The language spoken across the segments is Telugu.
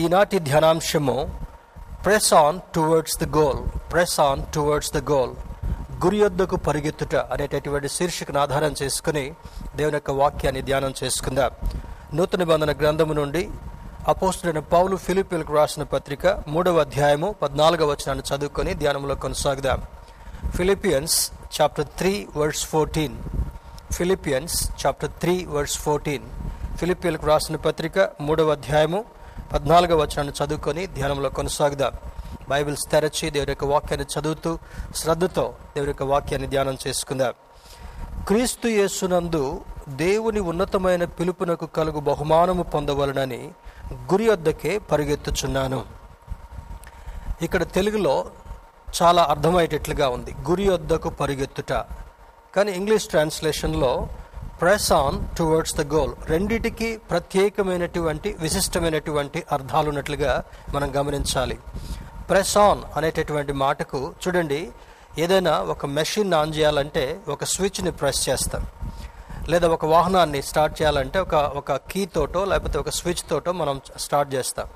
ఈనాటి ధ్యానాంశము press on towards the goal press on towards the goal గురి యొద్దకు పరిగెత్తుట అనేటటువంటి శీర్షికను ఆధారం చేసుకుని దేవుని యొక్క వాక్యాన్ని ధ్యానం చేసుకుందాం. నూతన బంధన గ్రంథము నుండి అపోస్టుడైన పౌలు ఫిలిపిలకు రాసిన పత్రిక మూడవ అధ్యాయము పద్నాలుగవ వచనాన్ని చదువుకొని ధ్యానంలో కొనసాగుదాం. Philippians chapter three words fourteen. Philippians chapter three words fourteen. ఫిలిపియలకు రాసిన పత్రిక మూడవ అధ్యాయము పద్నాలుగో వచనాన్ని చదువుకొని ధ్యానంలో కొనసాగుదాం. బైబిల్స్ తెరచి దేవుడి యొక్క వాక్యాన్ని చదువుతూ శ్రద్ధతో దేవుడి యొక్క వాక్యాన్ని ధ్యానం చేసుకుందాం. క్రీస్తు యేసునందు దేవుని ఉన్నతమైన పిలుపునకు కలుగు బహుమానము పొందవలనని గురి వద్దకే పరిగెత్తుచున్నాను. ఇక్కడ తెలుగులో చాలా అర్థమయ్యేటట్లుగా ఉంది. గురి వద్దకు పరిగెత్తుట. కానీ English ట్రాన్స్లేషన్లో press on towards the goal రెండిటికి ప్రత్యేకమైనటువంటి విశిష్టమైనటువంటి అర్థాలు ఉన్నట్లుగా మనం గమనించాలి. ప్రెస్ ఆన్ అనేటటువంటి మాటకు చూడండి ఏదైనా ఒక మెషిన్ ఆన్ చేయాలంటే ఒక స్విచ్ని ప్రెస్ చేస్తాం. లేదా ఒక వాహనాన్ని స్టార్ట్ చేయాలంటే ఒక ఒక కీ తోటో లేకపోతే ఒక స్విచ్ తోటో మనం స్టార్ట్ చేస్తాం.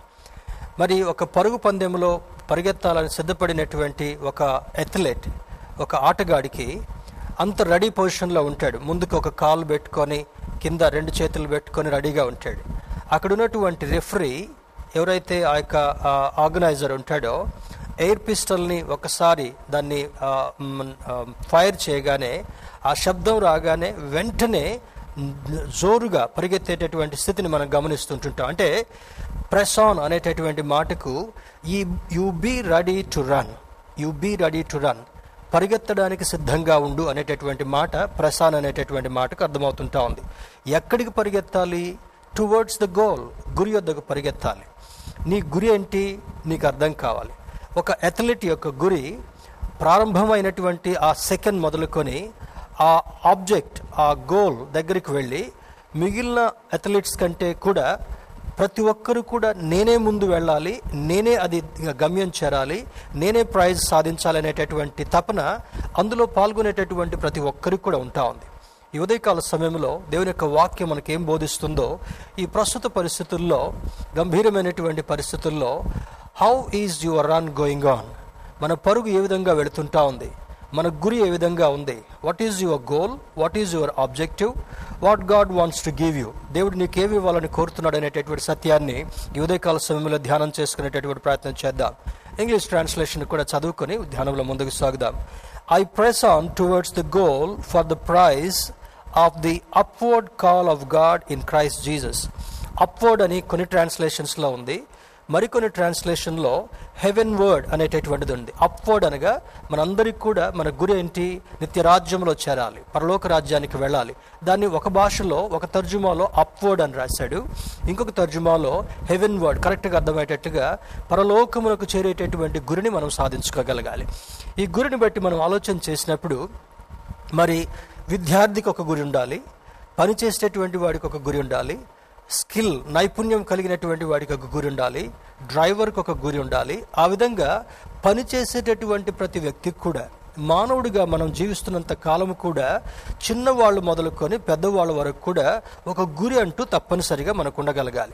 మరి ఒక పరుగు పందెంలో పరిగెత్తాలని సిద్ధపడినటువంటి ఒక ఎథ్లెట్ ఒక ఆటగాడికి అంత రెడీ పొజిషన్లో ఉంటాడు. ముందుకు ఒక కాలు పెట్టుకొని కింద రెండు చేతులు పెట్టుకొని రెడీగా ఉంటాడు. అక్కడ ఉన్నటువంటి రెఫరీ ఎవరైతే ఆ యొక్క ఆర్గనైజర్ ఉంటాడో ఎయిర్ పిస్టల్ని ఒకసారి దాన్ని ఫైర్ చేయగానే ఆ శబ్దం రాగానే వెంటనే జోరుగా పరిగెత్తేటటువంటి స్థితిని మనం గమనిస్తుంటుంటాం. అంటే ప్రెస్ ఆన్ అనేటటువంటి మాటకు ఈ you be ready to run. You be ready to run. పరిగెత్తడానికి సిద్ధంగా ఉండు అనేటటువంటి మాట ప్రసాన్ అనేటటువంటి మాటకు అర్థమవుతుంటా ఉంది. ఎక్కడికి పరిగెత్తాలి? టువర్డ్స్ ద గోల్ గురి వద్దకు పరిగెత్తాలి. నీ గురి ఏంటి? నీకు అర్థం కావాలి. ఒక అథ్లెట్ యొక్క గురి ప్రారంభమైనటువంటి ఆ సెకండ్ మొదలుకొని ఆ ఆబ్జెక్ట్ ఆ గోల్ దగ్గరికి వెళ్ళి మిగిలిన అథ్లెట్స్ కంటే కూడా ప్రతి ఒక్కరు కూడా నేనే ముందు వెళ్ళాలి నేనే అది గమ్యం చేరాలి నేనే ప్రైజ్ సాధించాలనేటటువంటి తపన అందులో పాల్గొనేటటువంటి ప్రతి ఒక్కరికి కూడా ఉంటా ఉంది. ఈ ఉదయకాల సమయంలో దేవుని యొక్క వాక్యం మనకి ఏం బోధిస్తుందో ఈ ప్రస్తుత పరిస్థితుల్లో గంభీరమైనటువంటి పరిస్థితుల్లో how is your run going on మన పరుగు ఏ విధంగా వెళుతుంటా ఉంది? మన గురి ఏ విధంగా ఉంది? What is your goal what is your objective what God wants to give you దేవుడు నీకు ఇవ్వాలని కోరుతున్నాడు అనేటటువంటి సత్యాన్ని ఉదయకాల సమయంలో ధ్యానం చేసుకునేటటువంటి ప్రయత్నం చేద్దాం. ఇంగ్లీష్ ట్రాన్స్లేషన్ కూడా చదువుకొని ధ్యానంలో ముందుకు సాగుదాం. I press on towards the goal for the prize of the upward call of God in Christ Jesus upward అని కొన్ని ట్రాన్స్లేషన్స్లో ఉంది. మరికొన్ని ట్రాన్స్లేషన్లో హెవెన్ వర్డ్ అనేటటువంటిది ఉంది అప్వర్డ్ అనగా మనందరికీ కూడా మన గురి ఏంటి? నిత్య రాజ్యంలో చేరాలి. పరలోక రాజ్యానికి వెళ్ళాలి. దాన్ని ఒక భాషలో ఒక తర్జుమాలో అప్వర్డ్ అని రాశాడు. ఇంకొక తర్జుమాలో హెవెన్ వర్డ్ కరెక్ట్గా అర్థమయ్యేటట్టుగా పరలోకమునకు చేరేటటువంటి గురిని మనం సాధించుకోగలగాలి. ఈ గురిని బట్టి మనం ఆలోచన చేసినప్పుడు మరి విద్యార్థికి ఒక గురి ఉండాలి. పని చేసేటటువంటి వాడికి ఒక గురి ఉండాలి. స్కిల్ నైపుణ్యం కలిగినటువంటి వాడికి ఒక గురి ఉండాలి డ్రైవర్కి ఒక గురి ఉండాలి. ఆ విధంగా పని చేసేటటువంటి ప్రతి వ్యక్తికి కూడా మానవుడిగా మనం జీవిస్తున్నంత కాలం కూడా చిన్నవాళ్ళు మొదలుకొని పెద్దవాళ్ళ వరకు కూడా ఒక గురి అంటూ తప్పనిసరిగా మనకు ఉండగలగాలి.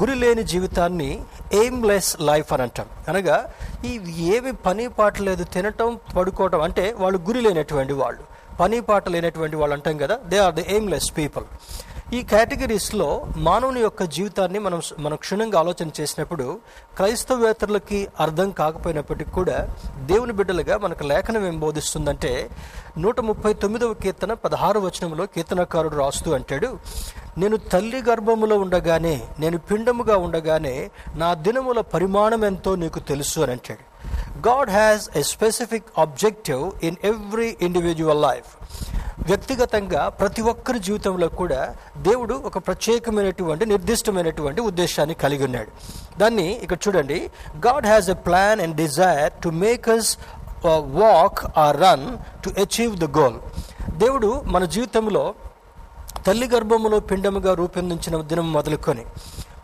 గురి లేని జీవితాన్ని ఎయిమ్లెస్ లైఫ్ అని అంటాం. అనగా ఈ ఏమి పని పాట లేదు తినటం పడుకోవటం అంటే వాళ్ళు గురి లేనటువంటి వాళ్ళు. పని పాట లేనటువంటి వాళ్ళు అంటాం కదా they are the aimless people ఈ కేటగిరీస్లో మానవుని యొక్క జీవితాన్ని మనం మనం క్షుణ్ణంగా ఆలోచన చేసినప్పుడు క్రైస్తవేతరులకి అర్థం కాకపోయినప్పటికీ కూడా దేవుని బిడ్డలుగా మనకు లేఖనం ఏం బోధిస్తుందంటే నూట ముప్పై తొమ్మిదవ కీర్తన పదహారు వచనంలో కీర్తనకారుడు రాస్తూ అంటాడు నేను తల్లి గర్భములో ఉండగానే నేను పిండముగా ఉండగానే నా దినముల పరిమాణం ఎంతో నీకు తెలుసు అని అంటాడు. God has a specific objective in every individual life వ్యక్తిగతంగా ప్రతి ఒక్కరి జీవితంలో కూడా దేవుడు ఒక ప్రత్యేకమైనటువంటి నిర్దిష్టమైనటువంటి ఉద్దేశాన్ని కలిగి ఉన్నాడు. దాన్ని ఇక్కడ చూడండి. God has a plan and desire to make us walk or run to achieve the goal దేవుడు మన జీవితంలో తల్లి గర్భములో పిండముగా రూపొందించిన దినం మొదలుకొని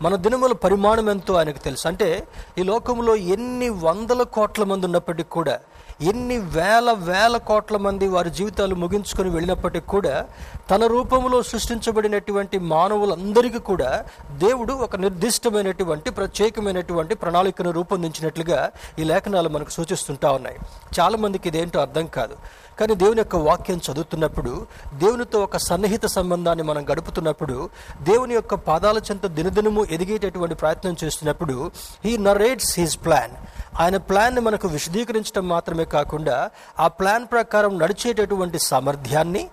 మన దినముల పరిమాణం ఎంతో ఆయనకు తెలుసు. అంటే ఈ లోకంలో ఎన్ని వందల కోట్ల మంది ఉన్నప్పటికీ కూడా ఎన్ని వేల వేల కోట్ల మంది వారి జీవితాలు ముగించుకొని వెళ్ళినప్పటికీ కూడా తన రూపంలో సృష్టించబడినటువంటి మానవులందరికీ కూడా దేవుడు ఒక నిర్దిష్టమైనటువంటి ప్రత్యేకమైనటువంటి ప్రణాళికను రూపొందించినట్లుగా ఈ లేఖనాలు మనకు సూచిస్తుంటా ఉన్నాయి. చాలామందికి ఇదేంటో అర్థం కాదు. కానీ దేవుని యొక్క వాక్యం చదువుతున్నప్పుడు దేవునితో ఒక సన్నిహిత సంబంధాన్ని మనం గడుపుతున్నప్పుడు దేవుని యొక్క పాదాల చెంత దినదినము ఎదిగేటటువంటి ప్రయత్నం చేస్తున్నప్పుడు హీ నరేట్స్ హీస్ ప్లాన్ ఆయన ప్లాన్ని మనకు విశదీకరించడం మాత్రమే కాకుండా ఆ ప్లాన్ ప్రకారం నడిచేటటువంటి సామర్థ్యాన్ని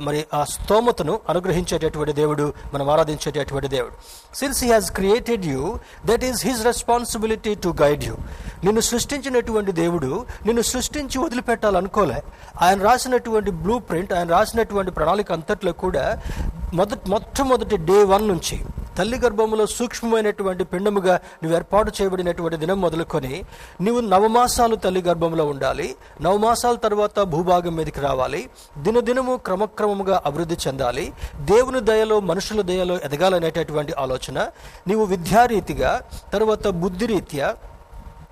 మరి ఆ స్తోమతను అనుగ్రహించేటటువంటి దేవుడు మనం ఆరాధించేటటువంటి దేవుడు. Since he has created you that is his responsibility to guide you నిన్ను సృష్టించినటువంటి దేవుడు నిన్ను సృష్టించి వదిలిపెట్టాలనుకోలే. ఆయన రాసినటువంటి బ్లూ ప్రింట్ ఆయన రాసినటువంటి ప్రణాళిక అంతట్లో కూడా మొదటి మొట్టమొదటి డే వన్ నుంచి తల్లి గర్భంలో సూక్ష్మమైనటువంటి పిండముగా నువ్వు ఏర్పాటు చేయబడినటువంటి దినం మొదలుకొని నువ్వు నవమాసాలు తల్లి గర్భంలో ఉండాలి. నవమాసాల తర్వాత భూభాగం మీదకి రావాలి. దినదినము క్రమక్రమముగా అభివృద్ధి చెందాలి. దేవుని దయలో మనుషుల దయలో ఎదగాలనేటటువంటి ఆలోచన. నీవు విద్యారీతిగా తర్వాత బుద్ధిరీత్యా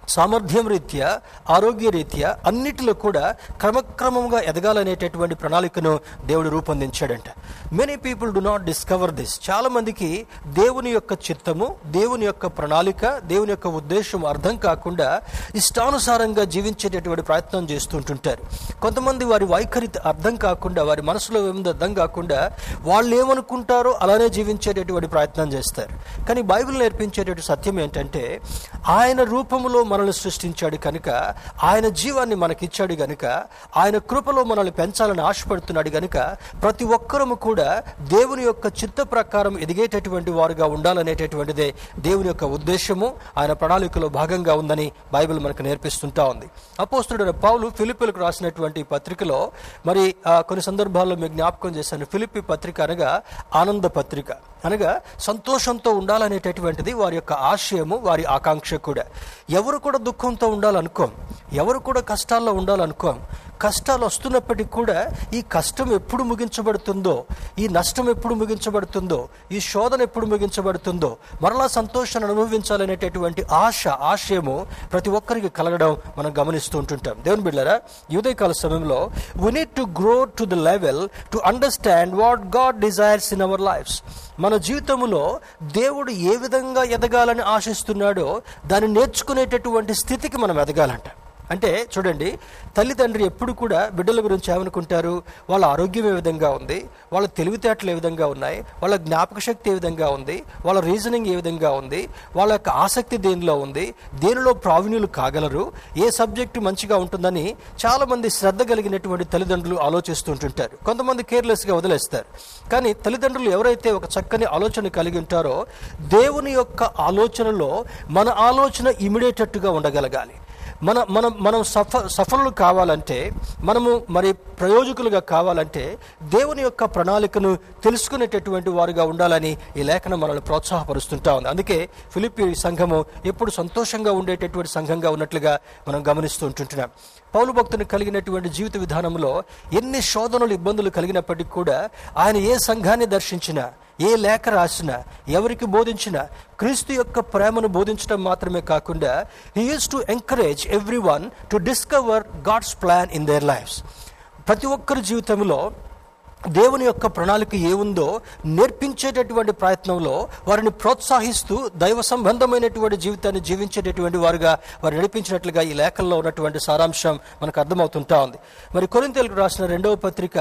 సామర్థ్యం రీత్యా ఆరోగ్య రీత్యా అన్నిటిలో కూడా క్రమక్రమంగా ఎదగాలనేటటువంటి ప్రణాళికను దేవుడు రూపొందించాడంట. Many people do not discover this చాలామందికి దేవుని యొక్క చిత్తము దేవుని యొక్క ప్రణాళిక దేవుని యొక్క ఉద్దేశం అర్థం కాకుండా ఇష్టానుసారంగా జీవించేటటువంటి ప్రయత్నం చేస్తుంటుంటారు. కొంతమంది వారి వైఖరి అర్థం కాకుండా వారి మనసులో ఏముంది అర్థం కాకుండా వాళ్ళు ఏమనుకుంటారో అలానే జీవించేటటువంటి ప్రయత్నం చేస్తారు. కానీ బైబిల్ నేర్పించేటటువంటి సత్యం ఏంటంటే ఆయన రూపంలో మనల్ని సృష్టించాడు కనుక ఆయన జీవాన్ని మనకిచ్చాడు గనుక ఆయన కృపలో మనల్ని పెంచాలని ఆశపడుతున్నాడు గనుక ప్రతి ఒక్కరము కూడా కూడా దేవుని యొక్క చిత్త ప్రకారం ఎదిగేటటువంటి వారుగా ఉండాలనేటటువంటిదే దేవుని యొక్క ఉద్దేశము. ఆయన ప్రణాళికలో భాగంగా ఉందని బైబిల్ మనకు నేర్పిస్తుంటా ఉంది. అపోస్తుడైన పౌలు ఫిలిపిలకు రాసినటువంటి పత్రికలో మరి ఆ, కొన్ని సందర్భాల్లో మీకు జ్ఞాపకం చేశాను. ఫిలిప్పి పత్రిక అనగా ఆనంద పత్రిక. అనగా సంతోషంతో ఉండాలనేటటువంటిది వారి యొక్క ఆశయము వారి ఆకాంక్ష కూడా. ఎవరు కూడా దుఃఖంతో ఉండాలనుకోం. ఎవరు కూడా కష్టాల్లో ఉండాలనుకోం. కష్టాలు వస్తున్నప్పటికీ కూడా ఈ కష్టం ఎప్పుడు ముగించబడుతుందో ఈ నష్టం ఎప్పుడు ముగించబడుతుందో ఈ శోధన ఎప్పుడు ముగించబడుతుందో మరలా సంతోషాన్ని అనుభవించాలనేటటువంటి ఆశ ఆశయము ప్రతి ఒక్కరికి కలగడం మనం గమనిస్తూ ఉంటుంటాం. దేవుని బిడ్డారా ఉదయకాల సమయంలో we need to grow to the level to understand what God desires in our lifes మన జీవితంలో దేవుడు ఏ విధంగా ఎదగాలని ఆశిస్తున్నాడో దాన్ని నేర్చుకునేటటువంటి స్థితికి మనం ఎదగాలంట. అంటే చూడండి తల్లిదండ్రి ఎప్పుడు కూడా బిడ్డల గురించి ఏమనుకుంటారు? వాళ్ళ ఆరోగ్యం ఏ విధంగా ఉంది? వాళ్ళ తెలివితేటలు ఏ విధంగా ఉన్నాయి? వాళ్ళ జ్ఞాపక శక్తి ఏ విధంగా ఉంది? వాళ్ళ రీజనింగ్ ఏ విధంగా ఉంది? వాళ్ళ యొక్క ఆసక్తి దేనిలో ఉంది? దేనిలో ప్రావీణ్యులు కాగలరు? ఏ సబ్జెక్టు మంచిగా ఉంటుందని చాలామంది శ్రద్ధ కలిగినటువంటి తల్లిదండ్రులు ఆలోచిస్తుంటుంటారు. కొంతమంది కేర్లెస్గా వదిలేస్తారు. కానీ తల్లిదండ్రులు ఎవరైతే ఒక చక్కని ఆలోచన కలిగి ఉంటారో దేవుని యొక్క ఆలోచనలో మన ఆలోచన ఇమిడేటట్టుగా ఉండగలగాలి. మన మనం మనం సఫ సఫలులు కావాలంటే మనము మరి ప్రయోజకులుగా కావాలంటే దేవుని యొక్క ప్రణాళికను తెలుసుకునేటటువంటి వారుగా ఉండాలని ఈ లేఖనం మనల్ని ప్రోత్సాహపరుస్తుంటా ఉంది. అందుకే ఫిలిపి సంఘము ఎప్పుడు సంతోషంగా ఉండేటటువంటి సంఘంగా ఉన్నట్లుగా మనం గమనిస్తూ ఉంటుంటున్నాం. పౌలు భక్తుని కలిగినటువంటి జీవిత విధానంలో ఎన్ని శోధనలు ఇబ్బందులు కలిగినప్పటికీ కూడా ఆయన ఏ సంఘాన్ని దర్శించినా ఏ లేఖ రాసినా ఎవరికి బోధించినా క్రీస్తు యొక్క ప్రేమను బోధించడం మాత్రమే కాకుండా he uses to encourage everyone to discover God's plan in their lifes ప్రతి ఒక్కరి జీవితంలో దేవుని యొక్క ప్రణాళిక ఏముందో నేర్పించేటటువంటి ప్రయత్నంలో వారిని ప్రోత్సహిస్తూ దైవ సంబంధమైనటువంటి జీవితాన్ని జీవించేటటువంటి వారుగా వారు నడిపించినట్లుగా ఈ లేఖల్లో ఉన్నటువంటి సారాంశం మనకు అర్థమవుతుంటా ఉంది. మరి కొరింతేలకు రాసిన రెండవ పత్రిక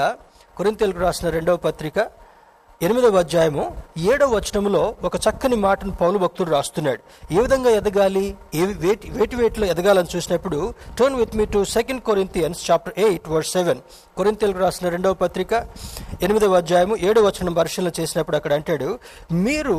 కొరింతేలకు రాసిన రెండవ పత్రిక ఎనిమిదవ అధ్యాయము ఏడవ వచనములో ఒక చక్కని మాటను పౌలు భక్తుడు రాస్తున్నాడు. ఏ విధంగా ఎదగాలి? ఏ వేటి వేటి వేటిలో ఎదగాలని చూసినప్పుడు turn with me to second Corinthians chapter eight verse seven కొరింతలకు రాసిన రెండవ పత్రిక ఎనిమిదవ అధ్యాయము ఏడవ వచనం పరిశీలన చేసినప్పుడు అక్కడ అంటాడు మీరు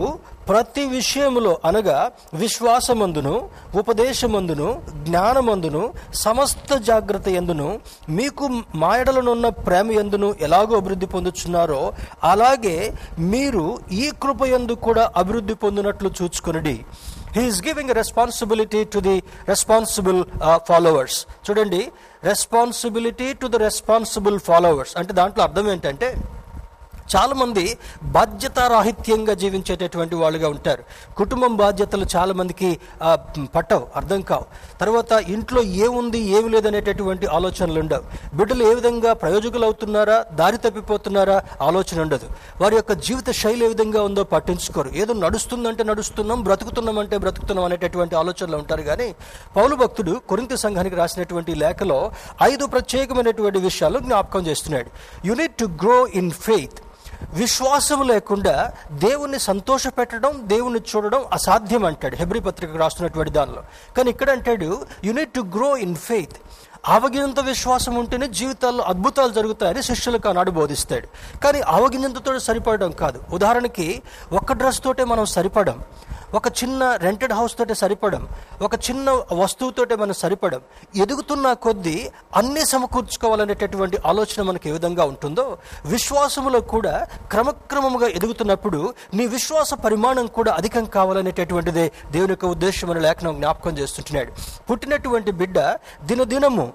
ప్రతి విషయములో అనగా విశ్వాసమందును ఉపదేశమందును జ్ఞానమందును సమస్త జాగ్రత్త ఎందును మీకు మాయడలనున్న ప్రేమ ఎందును ఎలాగో అభివృద్ధి పొందుచున్నారో అలాగే మీరు ఈ కృపయందు కూడా అభివృద్ధి పొందినట్లు చూచుకునడి. He is giving responsibility to the responsible followers చూడండి responsibility to the responsible followers అంటే దాంట్లో అర్థం ఏంటంటే చాలామంది బాధ్యతారాహిత్యంగా జీవించేటటువంటి వాళ్ళుగా ఉంటారు. కుటుంబం బాధ్యతలు చాలామందికి పట్టవు అర్థం కావు. తర్వాత ఇంట్లో ఏముంది ఏమి లేదనేటటువంటి ఆలోచనలు ఉండవు. బిడ్డలు ఏ విధంగా ప్రయోజకులు అవుతున్నారా దారి తప్పిపోతున్నారా ఆలోచన ఉండదు. వారి యొక్క జీవిత శైలి ఏ విధంగా ఉందో పట్టించుకోరు. ఏదో నడుస్తుందంటే నడుస్తున్నాం బ్రతుకుతున్నాం అంటే బ్రతుకుతున్నాం అనేటటువంటి ఆలోచనలు ఉంటారు. కానీ పౌలు భక్తుడు కొరింత సంఘానికి రాసినటువంటి లేఖలో ఐదు ప్రత్యేకమైనటువంటి విషయాలు జ్ఞాపకం చేస్తున్నాడు. You need to grow in faith విశ్వాసం లేకుండా దేవుణ్ణి సంతోష పెట్టడం దేవుణ్ణి చూడడం అసాధ్యం అంటాడు హెబ్రి పత్రిక రాస్తున్నటువంటి దానిలో. కానీ ఇక్కడ అంటాడు you need to grow in faith ఆవగినంత విశ్వాసం ఉంటేనే జీవితాల్లో అద్భుతాలు జరుగుతాయని శిష్యులకు ఆనాడు బోధిస్తాడు. కానీ ఆవగినంతతో సరిపడడం కాదు. ఉదాహరణకి ఒక్క డ్రెస్ తోటే మనం సరిపడం. ఒక చిన్న రెంటెడ్ హౌస్ తోటే సరిపడం ఒక చిన్న వస్తువుతోటే మనం సరిపడం ఎదుగుతున్న కొద్దీ అన్నీ సమకూర్చుకోవాలనేటటువంటి ఆలోచన మనకి ఏ విధంగా ఉంటుందో విశ్వాసములో కూడా క్రమక్రమముగా ఎదుగుతున్నప్పుడు నీ విశ్వాస పరిమాణం కూడా అధికం కావాలనేటటువంటిదే దేవుని యొక్క ఉద్దేశం అని లేఖనం జ్ఞాపకం చేస్తుంటున్నాడు. పుట్టినటువంటి బిడ్డ దినదినము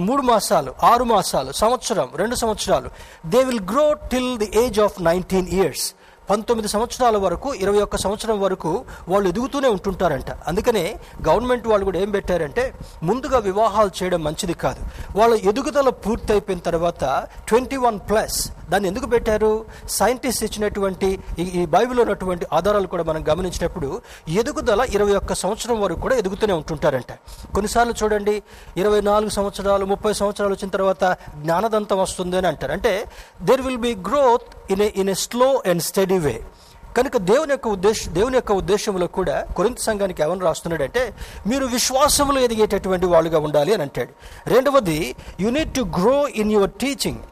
మూడు మాసాలు ఆరు మాసాలు సంవత్సరం రెండు సంవత్సరాలు they will grow till the age of nineteen years పంతొమ్మిది సంవత్సరాల వరకు ఇరవై ఒక్క సంవత్సరం వరకు వాళ్ళు ఎదుగుతూనే ఉంటుంటారంట. అందుకనే గవర్నమెంట్ వాళ్ళు కూడా ఏం పెట్టారంటే ముందుగా వివాహాలు చేయడం మంచిది కాదు. వాళ్ళ ఎదుగుదల పూర్తయిపోయిన తర్వాత ట్వంటీ వన్ ప్లస్ దాన్ని ఎందుకు పెట్టారు? సైంటిస్ట్ ఇచ్చినటువంటి ఈ ఈ బైబిల్లో ఉన్నటువంటి ఆధారాలు కూడా మనం గమనించినప్పుడు ఎదుగుదల ఇరవై ఒక్క సంవత్సరం వరకు కూడా ఎదుగుతూనే ఉంటుంటారంట. కొన్నిసార్లు చూడండి ఇరవై నాలుగు సంవత్సరాలు ముప్పై సంవత్సరాలు వచ్చిన తర్వాత జ్ఞానదంతం వస్తుంది అని అంటారు. అంటే there will be growth in a in a slow and steady way కనుక దేవుని యొక్క ఉద్దేశ దేవుని యొక్క ఉద్దేశంలో కూడా కొరింత సంఘానికి ఎవరు రాస్తున్నాడంటే మీరు విశ్వాసంలో ఎదిగేటటువంటి వాళ్ళుగా ఉండాలి అని అంటాడు. రెండవది you need to grow in your teaching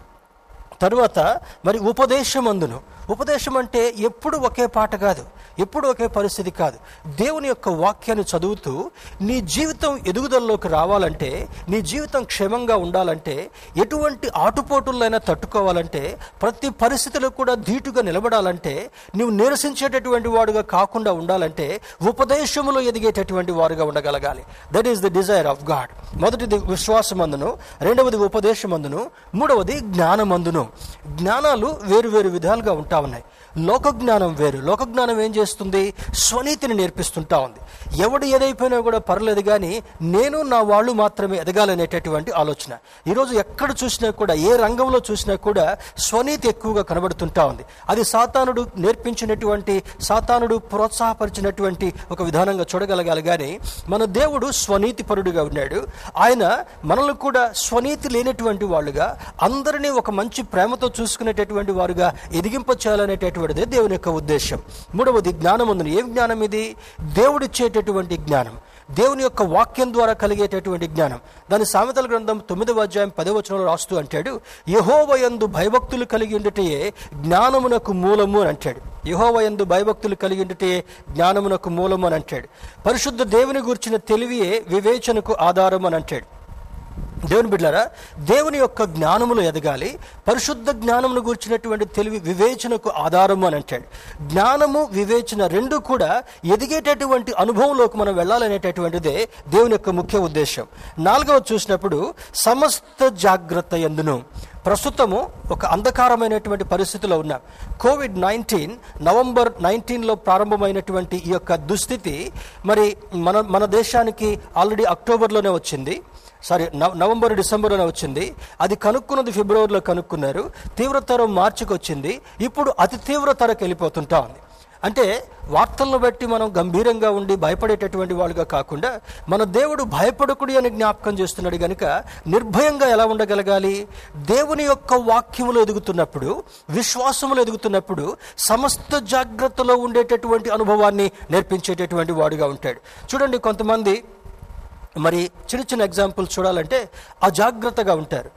తరువాత మరి ఉపదేశం అందును ఉపదేశం అంటే ఎప్పుడు ఒకే పాట కాదు ఎప్పుడు ఒకే పరిస్థితి కాదు. దేవుని యొక్క వాక్యాన్ని చదువుతూ నీ జీవితం ఎదుగుదలలోకి రావాలంటే నీ జీవితం క్షేమంగా ఉండాలంటే ఎటువంటి ఆటుపోటులైనా తట్టుకోవాలంటే ప్రతి పరిస్థితిలో కూడా ధీటుగా నిలబడాలంటే నువ్వు నిరసించేటటువంటి వాడుగా కాకుండా ఉండాలంటే ఉపదేశములో ఎదిగేటటువంటి వారుగా ఉండగలగాలి. That is the desire of God మొదటిది విశ్వాసమందును రెండవది ఉపదేశమందును మూడవది జ్ఞానమందును. జ్ఞానాలు వేరు వేరు విధాలుగా ఉంటాయి. bilaabanay లోకజ్ఞానం వేరు. లోకజ్ఞానం ఏం చేస్తుంది? స్వనీతిని నేర్పిస్తుంటా ఉంది. ఎవడు ఏదైపోయినా కూడా పర్లేదు కానీ నేను నా వాళ్ళు మాత్రమే ఎదగాలనేటటువంటి ఆలోచన. ఈరోజు ఎక్కడ చూసినా కూడా ఏ రంగంలో చూసినా కూడా స్వనీతి ఎక్కువగా కనబడుతుంటా ఉంది. అది సాతానుడు నేర్పించినటువంటి సాతానుడు ప్రోత్సాహపరిచినటువంటి ఒక విధానంగా చూడగలగాలి కానీ మన దేవుడు స్వనీతి పరుడుగా ఉన్నాడు. ఆయన మనల్ని కూడా స్వనీతి లేనటువంటి వాళ్ళుగా అందరినీ ఒక మంచి ప్రేమతో చూసుకునేటటువంటి వారుగా ఎదిగింప చేయాలనేటటువంటిదే దేవుని యొక్క ఉద్దేశం మూడవది జ్ఞానం ఉంది ఏ జ్ఞానం ఇది? దేవుడిచ్చేటటువంటి జ్ఞానం. దేవుని యొక్క వాక్యం ద్వారా కలిగేటటువంటి జ్ఞానం. దాని సామెతల గ్రంథం తొమ్మిదవ అధ్యాయం పదవచనంలో రాస్తూ అంటాడు యహోవయందు భయభక్తులు కలిగి ఉండుటయే జ్ఞానమునకు మూలము అని అంటాడు. యహోవయందు భయభక్తులు కలిగి ఉండుటయే జ్ఞానమునకు మూలము అని అంటాడు. పరిశుద్ధ దేవుని గురించిన తెలివియే వివేచనకు ఆధారం అని అంటాడు. దేవుని బిడ్డారా దేవుని యొక్క జ్ఞానములు ఎదగాలి పరిశుద్ధ జ్ఞానమును గూర్చినటువంటి తెలివి వివేచనకు ఆధారము అని అంటాడు. జ్ఞానము వివేచన రెండు కూడా ఎదిగేటటువంటి అనుభవంలోకి మనం వెళ్ళాలనేటటువంటిదే దేవుని యొక్క ముఖ్య ఉద్దేశం. నాలుగవ చూసినప్పుడు సమస్త జాగ్రత్త ఎందును? ప్రస్తుతము ఒక అంధకారమైనటువంటి పరిస్థితిలో ఉన్నాం. కోవిడ్ నైన్టీన్ నవంబర్ నైన్టీన్లో ప్రారంభమైనటువంటి ఈ యొక్క దుస్థితి మరి మన మన దేశానికి ఆల్రెడీ అక్టోబర్లోనే వచ్చింది. సారీ నవ- నవంబర్ డిసెంబర్లోనే వచ్చింది. అది కనుక్కున్నది ఫిబ్రవరిలో కనుక్కున్నారు. తీవ్రతరం మార్చికి వచ్చింది. ఇప్పుడు అతి తీవ్రతరకు వెళ్ళిపోతుంటా ఉంది. అంటే వార్తలను బట్టి మనం గంభీరంగా ఉండి భయపడేటటువంటి వాళ్ళుగా కాకుండా మన దేవుడు భయపడకుడి అని జ్ఞాపకం చేస్తున్నాడు గనుక నిర్భయంగా ఎలా ఉండగలగాలి? దేవుని యొక్క వాక్యములు ఎదుగుతున్నప్పుడు విశ్వాసములు ఎదుగుతున్నప్పుడు సమస్త జాగ్రత్తలో ఉండేటటువంటి అనుభవాన్ని నేర్పించేటటువంటి వాడుగా ఉంటాడు. చూడండి కొంతమంది మరి చిన్న చిన్న ఎగ్జాంపుల్స్ చూడాలంటే అజాగ్రత్తగా ఉంటారు.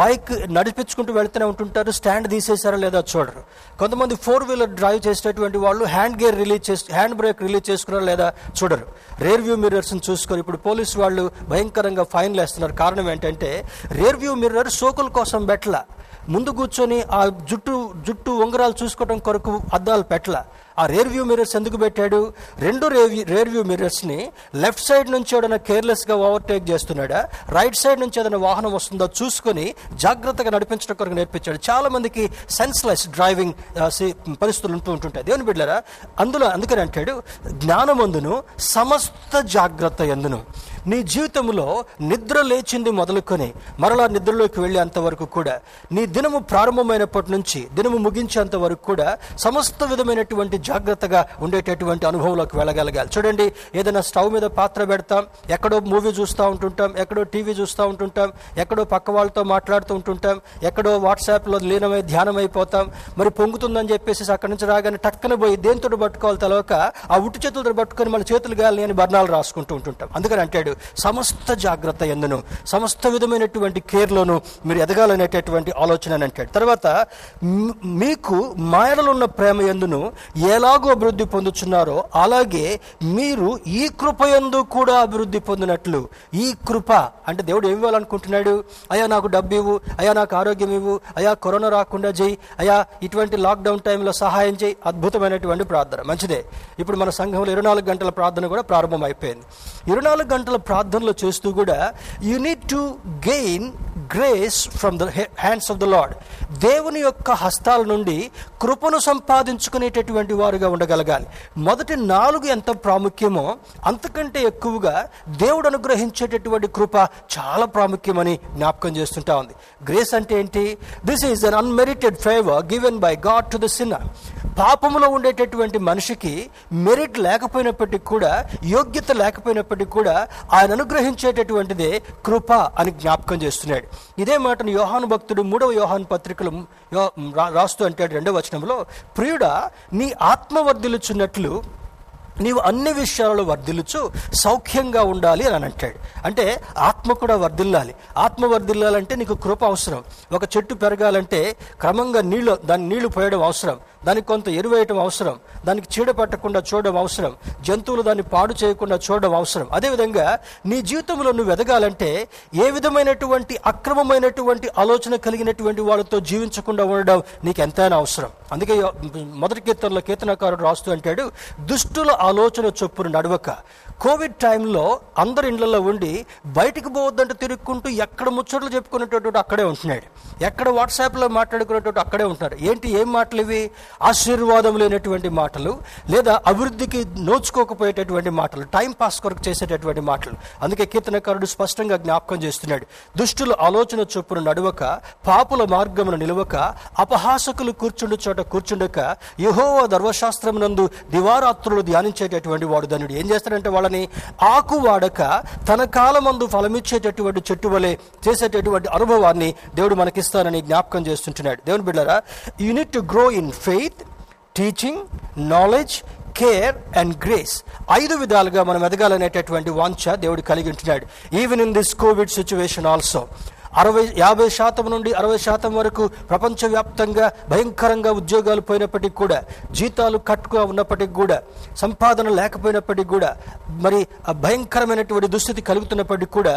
బైక్ నడిపించుకుంటూ వెళ్తూనే ఉంటుంటారు స్టాండ్ తీసేసారా లేదా చూడరు. కొంతమంది ఫోర్ వీలర్ డ్రైవ్ చేసేటటువంటి వాళ్ళు హ్యాండ్ గేర్ రిలీజ్ చేసి హ్యాండ్ బ్రేక్ రిలీజ్ చేసుకున్నారా లేదా చూడరు. రేర్ వ్యూ మిర్రర్స్ని చూసుకొని ఇప్పుడు పోలీసు వాళ్ళు భయంకరంగా ఫైన్లు వేస్తున్నారు కారణం ఏంటంటే రేర్ వ్యూ మిర్రర్ సోకుల కోసం పెట్టల. ముందు కూర్చొని ఆ జుట్టు జుట్టు ఉంగరాలు చూసుకోవడం కొరకు అద్దాలు పెట్టల. ఆ రేర్ వ్యూ మిర్రర్స్ ఎందుకు పెట్టాడు? రెండు రేర్ వ్యూ మిర్రర్స్ని లెఫ్ట్ సైడ్ నుంచి ఏదైనా కేర్లెస్గా ఓవర్టేక్ చేస్తున్నాడా? రైట్ సైడ్ నుంచి ఏదైనా వాహనం వస్తుందో చూసుకొని జాగ్రత్తగా నడిపించడం కొరకు నేర్పించాడు. చాలామందికి సెన్స్లెస్ డ్రైవింగ్ పరిస్థితులు ఉంటూ ఉంటుంటాయి. దేవుని బిడ్డారా అందులో అందుకని అంటాడు జ్ఞానమందును సమస్త జాగ్రత్త ఎందును. నీ జీవితంలో నిద్ర లేచింది మొదలుకొని మరలా నిద్రలోకి వెళ్ళేంత వరకు కూడా నీ దినము ప్రారంభమైనప్పటి నుంచి దినము ముగించేంత వరకు కూడా సమస్త విధమైనటువంటి జాగ్రత్తగా ఉండేటటువంటి అనుభవంలోకి వెళ్ళగలగాలి. చూడండి ఏదైనా స్టవ్ మీద పాత్ర పెడతాం ఎక్కడో మూవీ చూస్తూ ఉంటుంటాం ఎక్కడో టీవీ చూస్తూ ఉంటుంటాం ఎక్కడో పక్క వాళ్ళతో మాట్లాడుతూ ఉంటుంటాం ఎక్కడో వాట్సాప్లో లీనమై ధ్యానం అయిపోతాం మరి పొంగుతుందని చెప్పేసి అక్కడి నుంచి రాగానే టక్కన పోయి దేంతో పట్టుకోవాలి తెలవక ఆ ఉట్టి చేతులతో పట్టుకొని మన చేతులు గాలి అని బర్ణాలు రాసుకుంటూ ఉంటుంటాం. అందుకని అంటాడు సమస్త జాగ్రత్త ఎందును సమస్త విధమైనటువంటి కేర్లోను మీరు ఎదగాలనేటటువంటి ఆలోచన అని అంటాడు. తర్వాత మీకు మాయలలో ఉన్న ప్రేమ ఎందును ఏ ఎలాగో అభివృద్ధి పొందుచున్నారో అలాగే మీరు ఈ కృపయందు కూడా అభివృద్ధి పొందినట్లు. ఈ కృప అంటే దేవుడు ఏమి ఇవ్వాలనుకుంటున్నాడు? అయా నాకు డబ్బు ఇవ్వు. అయా నాకు ఆరోగ్యం ఇవ్వు. అయా కరోనా రాకుండా చేయి అయా ఇటువంటి లాక్డౌన్ టైంలో సహాయం చేయి. అద్భుతమైనటువంటి ప్రార్థన. మంచిదే. ఇప్పుడు మన సంఘంలో ఇరవై నాలుగు గంటల ప్రార్థన కూడా ప్రారంభం అయిపోయింది ఇరవై నాలుగు గంటల ప్రార్థనలు చేస్తూ కూడా you need to gain grace from the hands of the Lord దేవుని యొక్క హస్తాల నుండి కృపను సంపాదించుకునేటటువంటి వారుగా ఉండగలగాలి. మొదటి నాలుగు ఎంత ప్రాముఖ్యమో అంతకంటే ఎక్కువగా దేవుడు అనుగ్రహించేటటువంటి కృప చాలా ప్రాముఖ్యమని జ్ఞాపకం చేస్తుంటా ఉంది. గ్రేస్ అంటే ఏంటి? This is an unmerited favour given by God to the sinner పాపములో ఉండేటటువంటి మనిషికి మెరిట్ లేకపోయినప్పటికీ కూడా యోగ్యత లేకపోయినప్పటికీ కూడా ఆయన అనుగ్రహించేటటువంటిదే కృప అని జ్ఞాపకం చేస్తున్నాడు. ఇదే మాటను యోహాను భక్తుడు మూడవ యోహాను పత్రికలు రాస్తూ అంటాడు రెండవ వచనంలో ప్రియుడా నీ ఆత్మ వర్ధిలుచున్నట్లు నీవు అన్ని విషయాలలో వర్ధిల్లుచు సౌఖ్యంగా ఉండాలి అని అంటాడు. అంటే ఆత్మ కూడా వర్ధిల్లాలి. ఆత్మ వర్ధిల్లాలంటే నీకు కృప అవసరం. ఒక చెట్టు పెరగాలంటే క్రమంగా నీళ్ళు దాని నీళ్ళు పోయడం అవసరం. దానికి కొంత ఎరువేయటం అవసరం. దానికి చీడ పట్టకుండా చూడడం అవసరం. జంతువులు దాన్ని పాడు చేయకుండా చూడడం అవసరం. అదేవిధంగా నీ జీవితంలో నువ్వు ఎదగాలంటే ఏ విధమైనటువంటి అక్రమమైనటువంటి ఆలోచన కలిగినటువంటి వాళ్ళతో జీవించకుండా ఉండడం నీకు ఎంతైనా అవసరం. అందుకే మొదటి కీర్తనలో కీర్తనకారుడు రాస్తూ అంటాడు దుష్టుల ఆలోచన చొప్పున నడవక కోవిడ్ టైంలో అందరి ఇండ్లలో ఉండి బయటికి పోవద్దంటే తిరుక్కుంటూ ఎక్కడ ముచ్చట్లు చెప్పుకునేటటువంటి అక్కడే ఉంటున్నాడు. ఎక్కడ వాట్సాప్లో మాట్లాడుకునేటట్టు అక్కడే ఉంటున్నారు ఏంటి ఏం మాటలు ఇవి? ఆశీర్వాదం లేనటువంటి మాటలు లేదా అభివృద్ధికి నోచుకోకపోయేటటువంటి మాటలు టైం పాస్ కొరకు చేసేటటువంటి మాటలు. అందుకే కీర్తనకారుడు స్పష్టంగా జ్ఞాపకం చేస్తున్నాడు. దుష్టుల ఆలోచన చొప్పున నడవక పాపుల మార్గమున నిలవక అపహాసకులు కూర్చుండు చోట కూర్చుండక యహోవ ధర్మశాస్త్రమునందు దివారాత్రులు ధ్యానించేటటువంటి వాడు ధనుడు ఏం చేస్తాడంటే వాడని ఆకు వాడక తన కాలమందు ఫలమిచ్చేటటువంటి చెట్టు వలె చేసేటటువంటి అనుభవాన్ని దేవుడు మనకిస్తానని జ్ఞాపకం చేస్తుంటున్నాడు. దేవుని బిడ్డరా you need to grow in faith teaching knowledge care and grace ఐదు విధాలుగా మనం ఎదగాలనేటటువంటి వాంఛ దేవుడు కలిగి ఉంటున్నాడు. Even in this covid situation also అరవై యాభై శాతం నుండి అరవై శాతం వరకు ప్రపంచవ్యాప్తంగా భయంకరంగా ఉద్యోగాలు పోయినప్పటికీ కూడా జీతాలు కట్టుగా ఉన్నప్పటికీ కూడా సంపాదన లేకపోయినప్పటికీ కూడా మరి భయంకరమైనటువంటి దుస్థితి కలుగుతున్నప్పటికీ కూడా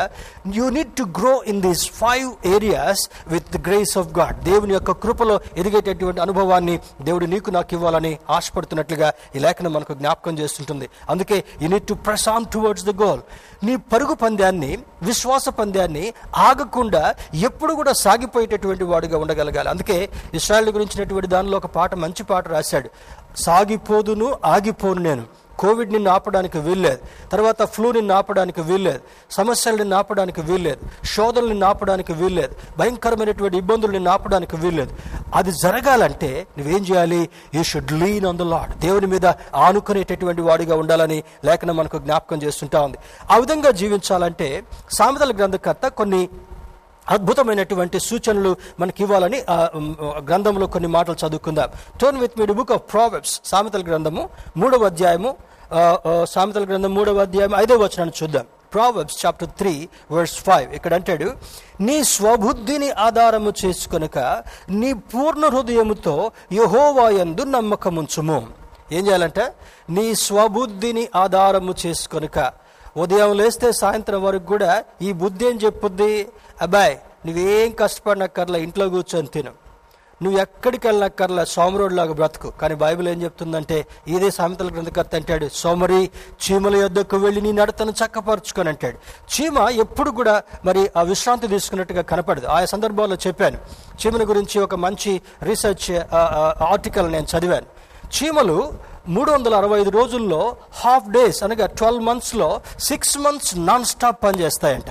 you need to grow in these five areas with the grace of God దేవుని యొక్క కృపలో ఎదిగేటటువంటి అనుభవాన్ని దేవుడు నీకు నాకు ఇవ్వాలని ఆశపడుతున్నట్లుగా ఈ లేఖనం మనకు జ్ఞాపకం చేస్తుంటుంది. అందుకే you need to press on towards the goal నీ పరుగు పందాన్ని విశ్వాస పందాన్ని ఆగకుండా ఎప్పుడు కూడా సాగిపోయేటటువంటి వాడుగా ఉండగలగాలి. అందుకే ఇస్రాయల్ గురించినటువంటి దానిలో ఒక పాట మంచి పాట రాశాడు. సాగిపోదును ఆగిపోను నేను. కోవిడ్ నిన్ను ఆపడానికి వీల్లేదు. తర్వాత ఫ్లూ నిన్ను ఆపడానికి వీల్లేదు. సమస్యలు నిన్ను ఆపడానికి వీల్లేదు. శోధనలు నిన్ను ఆపడానికి వీల్లేదు. భయంకరమైనటువంటి ఇబ్బందులు నిన్ను ఆపడానికి వీల్లేదు. అది జరగాలంటే నువ్వేం చేయాలి? You should lean on the Lord దేవుని మీద ఆనుకునేటటువంటి వాడిగా ఉండాలని లేఖనం మనకు జ్ఞాపకం చేస్తుంటా ఉంది. ఆ విధంగా జీవించాలంటే సామెతల గ్రంథకర్త కొన్ని అద్భుతమైనటువంటి సూచనలు మనకి ఇవ్వాలని గ్రంథంలో కొన్ని మాటలు చదువుకుందాం. Turn with me book of Proverbs సామెతల గ్రంథము మూడవ అధ్యాయము సామెతల గ్రంథం మూడవ అధ్యాయం ఐదవ వచనాన్ని చూద్దాం. Proverbs chapter three verse five ఇక్కడ అంటాడు నీ స్వబుద్ధిని ఆధారము చేసుకొనక నీ పూర్ణ హృదయముతో యహోవాయందు నమ్మకముంచుము. ఏం చేయాలంటే? నీ స్వబుద్ధిని ఆధారము చేసుకొనక ఉదయం లేస్తే సాయంత్రం వరకు కూడా ఈ బుద్ధి ఏం చెప్పుద్ది? అబ్బాయ్ నువ్వేం కష్టపడినక్కర్లా ఇంట్లో కూర్చొని తిను. నువ్వు ఎక్కడికి వెళ్ళక్కర్లా సోమరుడిలాగా బ్రతుకు. కానీ బైబిల్ ఏం చెప్తుందంటే ఇదే సామెతల గ్రంథకర్త అంటాడు సోమరి చీమల యొద్దకు వెళ్ళి నీ నడతను చక్కపరుచుకొని అంటాడు. చీమ ఎప్పుడు కూడా మరి ఆ విశ్రాంతి తీసుకున్నట్టుగా కనపడదు. ఆయా సందర్భాల్లో చెప్పాను. చీమల గురించి ఒక మంచి రీసెర్చ్ ఆర్టికల్ నేను చదివాను. చీమలు మూడు వందల అరవై ఐదు రోజుల్లో హాఫ్ డేస్ అనగా ట్వెల్వ్ మంత్స్లో సిక్స్ మంత్స్ నాన్ స్టాప్ పనిచేస్తాయంట.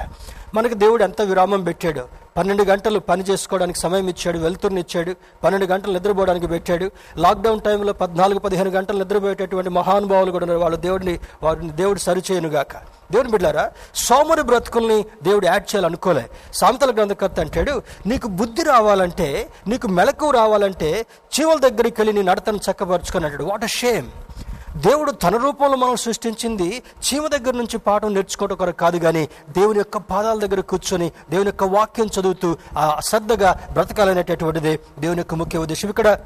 మనకి దేవుడు ఎంత విరామం పెట్టాడు? పన్నెండు గంటలు పని చేసుకోవడానికి సమయం ఇచ్చాడు వెలుతురుని ఇచ్చాడు పన్నెండు గంటలు నిద్రపోవడానికి పెట్టాడు. లాక్డౌన్ టైంలో పద్నాలుగు పదిహేను గంటలు నిద్రపోయేటటువంటి మహానుభావులు కూడా ఉన్నారు. వాళ్ళు దేవుడిని వారిని దేవుడు సరిచేయనుగాక. దేవుని బిడ్డారా సోమరి బ్రతుకుల్ని దేవుడు యాడ్ చేయాలనుకోలే. సామెతల గ్రంథకర్త అంటాడు నీకు బుద్ధి రావాలంటే నీకు మెలకు రావాలంటే చీవల దగ్గరికి వెళ్ళి నీ నడతను చక్కపరుచుకొని అంటాడు. వాట్ అ షేమ్ దేవుడు తన రూపంలో మనం సృష్టించింది చీమ దగ్గర నుంచి పాఠం నేర్చుకోవడం కొరకు కాదు కానీ దేవుని యొక్క పాదాల దగ్గర కూర్చొని దేవుని యొక్క వాక్యం చదువుతూ ఆ శ్రద్ధగా బ్రతకాలనేటటువంటిది దేవుని యొక్క ముఖ్య ఉద్దేశం. ఇక్కడ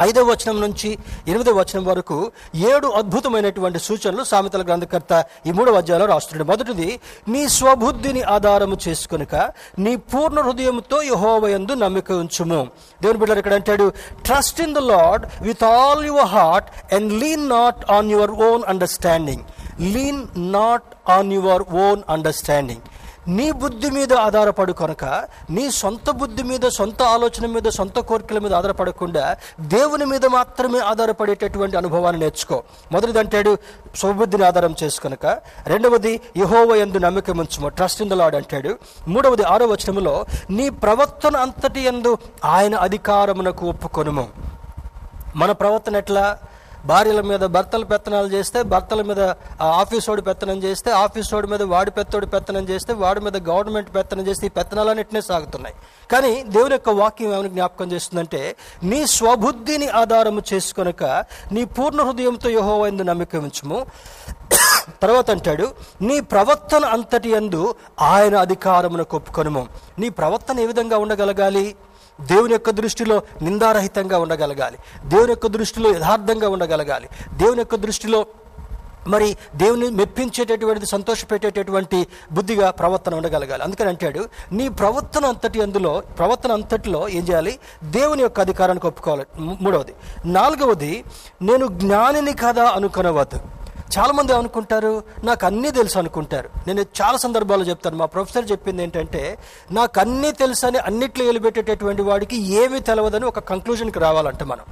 ఐదవ వచనం నుంచి ఎనిమిదవ వచనం వరకు ఏడు అద్భుతమైనటువంటి సూచనలు సామెతల గ్రంథకర్త ఈ మూడవ అధ్యాయంలో రాస్తున్నాడు. మొదటిది నీ స్వబుద్ధిని ఆధారము చేసుకునుక నీ పూర్ణ హృదయంతో యహోవయందు నమ్మిక ఉంచుము. దేవుని బిడ్డలు ఇక్కడ అంటాడు trust in the Lord with all your heart and lean not on your own understanding lean not on your own understanding నీ బుద్ధి మీద ఆధారపడు కనుక నీ సొంత బుద్ధి మీద సొంత ఆలోచన మీద సొంత కోరికల మీద ఆధారపడకుండా దేవుని మీద మాత్రమే ఆధారపడేటటువంటి అనుభవాన్ని నేర్చుకో. మొదటిది అంటాడు స్వబుద్ధిని ఆధారం చేసుకొనక రెండవది యహోవ ఎందు నమ్మకం ఉంచుము ట్రస్ట్ ఇన్ ద లాడ్ అంటాడు. మూడవది ఆరో వచనములో నీ ప్రవర్తన అంతటి ఎందు ఆయన అధికారమునకు ఒప్పుకొనుము. మన ప్రవర్తన ఎట్లా? భార్యల మీద భర్తలు పెత్తనాలు చేస్తే భర్తల మీద ఆఫీస్ వాడు పెత్తనం చేస్తే ఆఫీస్ వాడి మీద వాడి పెత్తోడు పెత్తనం చేస్తే వాడి మీద గవర్నమెంట్ పెత్తనం చేస్తే ఈ పెత్తనాలన్నింటినీ సాగుతున్నాయి. కానీ దేవుని యొక్క వాక్యం ఏమైనా జ్ఞాపకం చేస్తుందంటే నీ స్వబుద్ధిని ఆధారము చేసుకొనక నీ పూర్ణ హృదయంతో యహోవైందు నమ్మిక ఉంచుము. తర్వాత అంటాడు నీ ప్రవర్తన అంతటి ఎందు ఆయన అధికారమును కొప్పుకొనము నీ ప్రవర్తన ఏ విధంగా ఉండగలగాలి? దేవుని యొక్క దృష్టిలో నిందారహితంగా ఉండగలగాలి. దేవుని యొక్క దృష్టిలో యథార్థంగా ఉండగలగాలి. దేవుని యొక్క దృష్టిలో మరి దేవుని మెప్పించేటటువంటిది సంతోషపెట్టేటటువంటి బుద్ధిగా ప్రవర్తన ఉండగలగాలి. అందుకని అంటాడు నీ ప్రవర్తన అంతటి అందులో ప్రవర్తన అంతటిలో ఏం చేయాలి? దేవుని యొక్క అధికారానికి ఒప్పుకోవాలి. మూడవది. నాలుగవది నేను జ్ఞానిని కదా అనుకునవద్దు. చాలా మంది అనుకుంటారు నాకు అన్నీ తెలుసు అనుకుంటారు. నేను చాలా సందర్భాల్లో చెప్తాను. మా ప్రొఫెసర్ చెప్పింది ఏంటంటే నాకు అన్నీ తెలుసు అని అన్నిట్లో ఎలిపెట్టేటటువంటి వాడికి ఏమీ తెలవదని ఒక కంక్లూజన్కి రావాలంట మనం.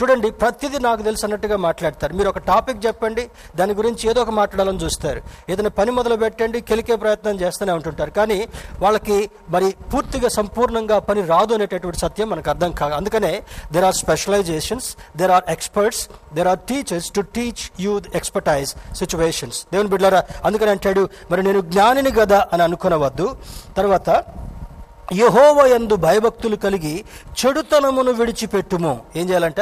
చూడండి ప్రతిదీ నాకు తెలుసు అన్నట్టుగా మాట్లాడతారు. మీరు ఒక టాపిక్ చెప్పండి దాని గురించి ఏదో ఒక మాట్లాడాలని చూస్తారు. ఏదైనా పని మొదలు పెట్టండి కెలికే ప్రయత్నం చేస్తూనే ఉంటుంటారు. కానీ వాళ్ళకి మరి పూర్తిగా సంపూర్ణంగా పని రాదు అనేటటువంటి సత్యం మనకు అర్థం కాదు అందుకనే there are specialisations there are experts there are teachers to teach you expertise situations దేవుని బిడ్డారా అందుకని అంటాడు మరి నేను జ్ఞానిని కదా అని అనుకునవద్దు. తర్వాత యహోవ ఎందు భయభక్తులు కలిగి చెడుతనమును విడిచిపెట్టుము. ఏం చేయాలంట?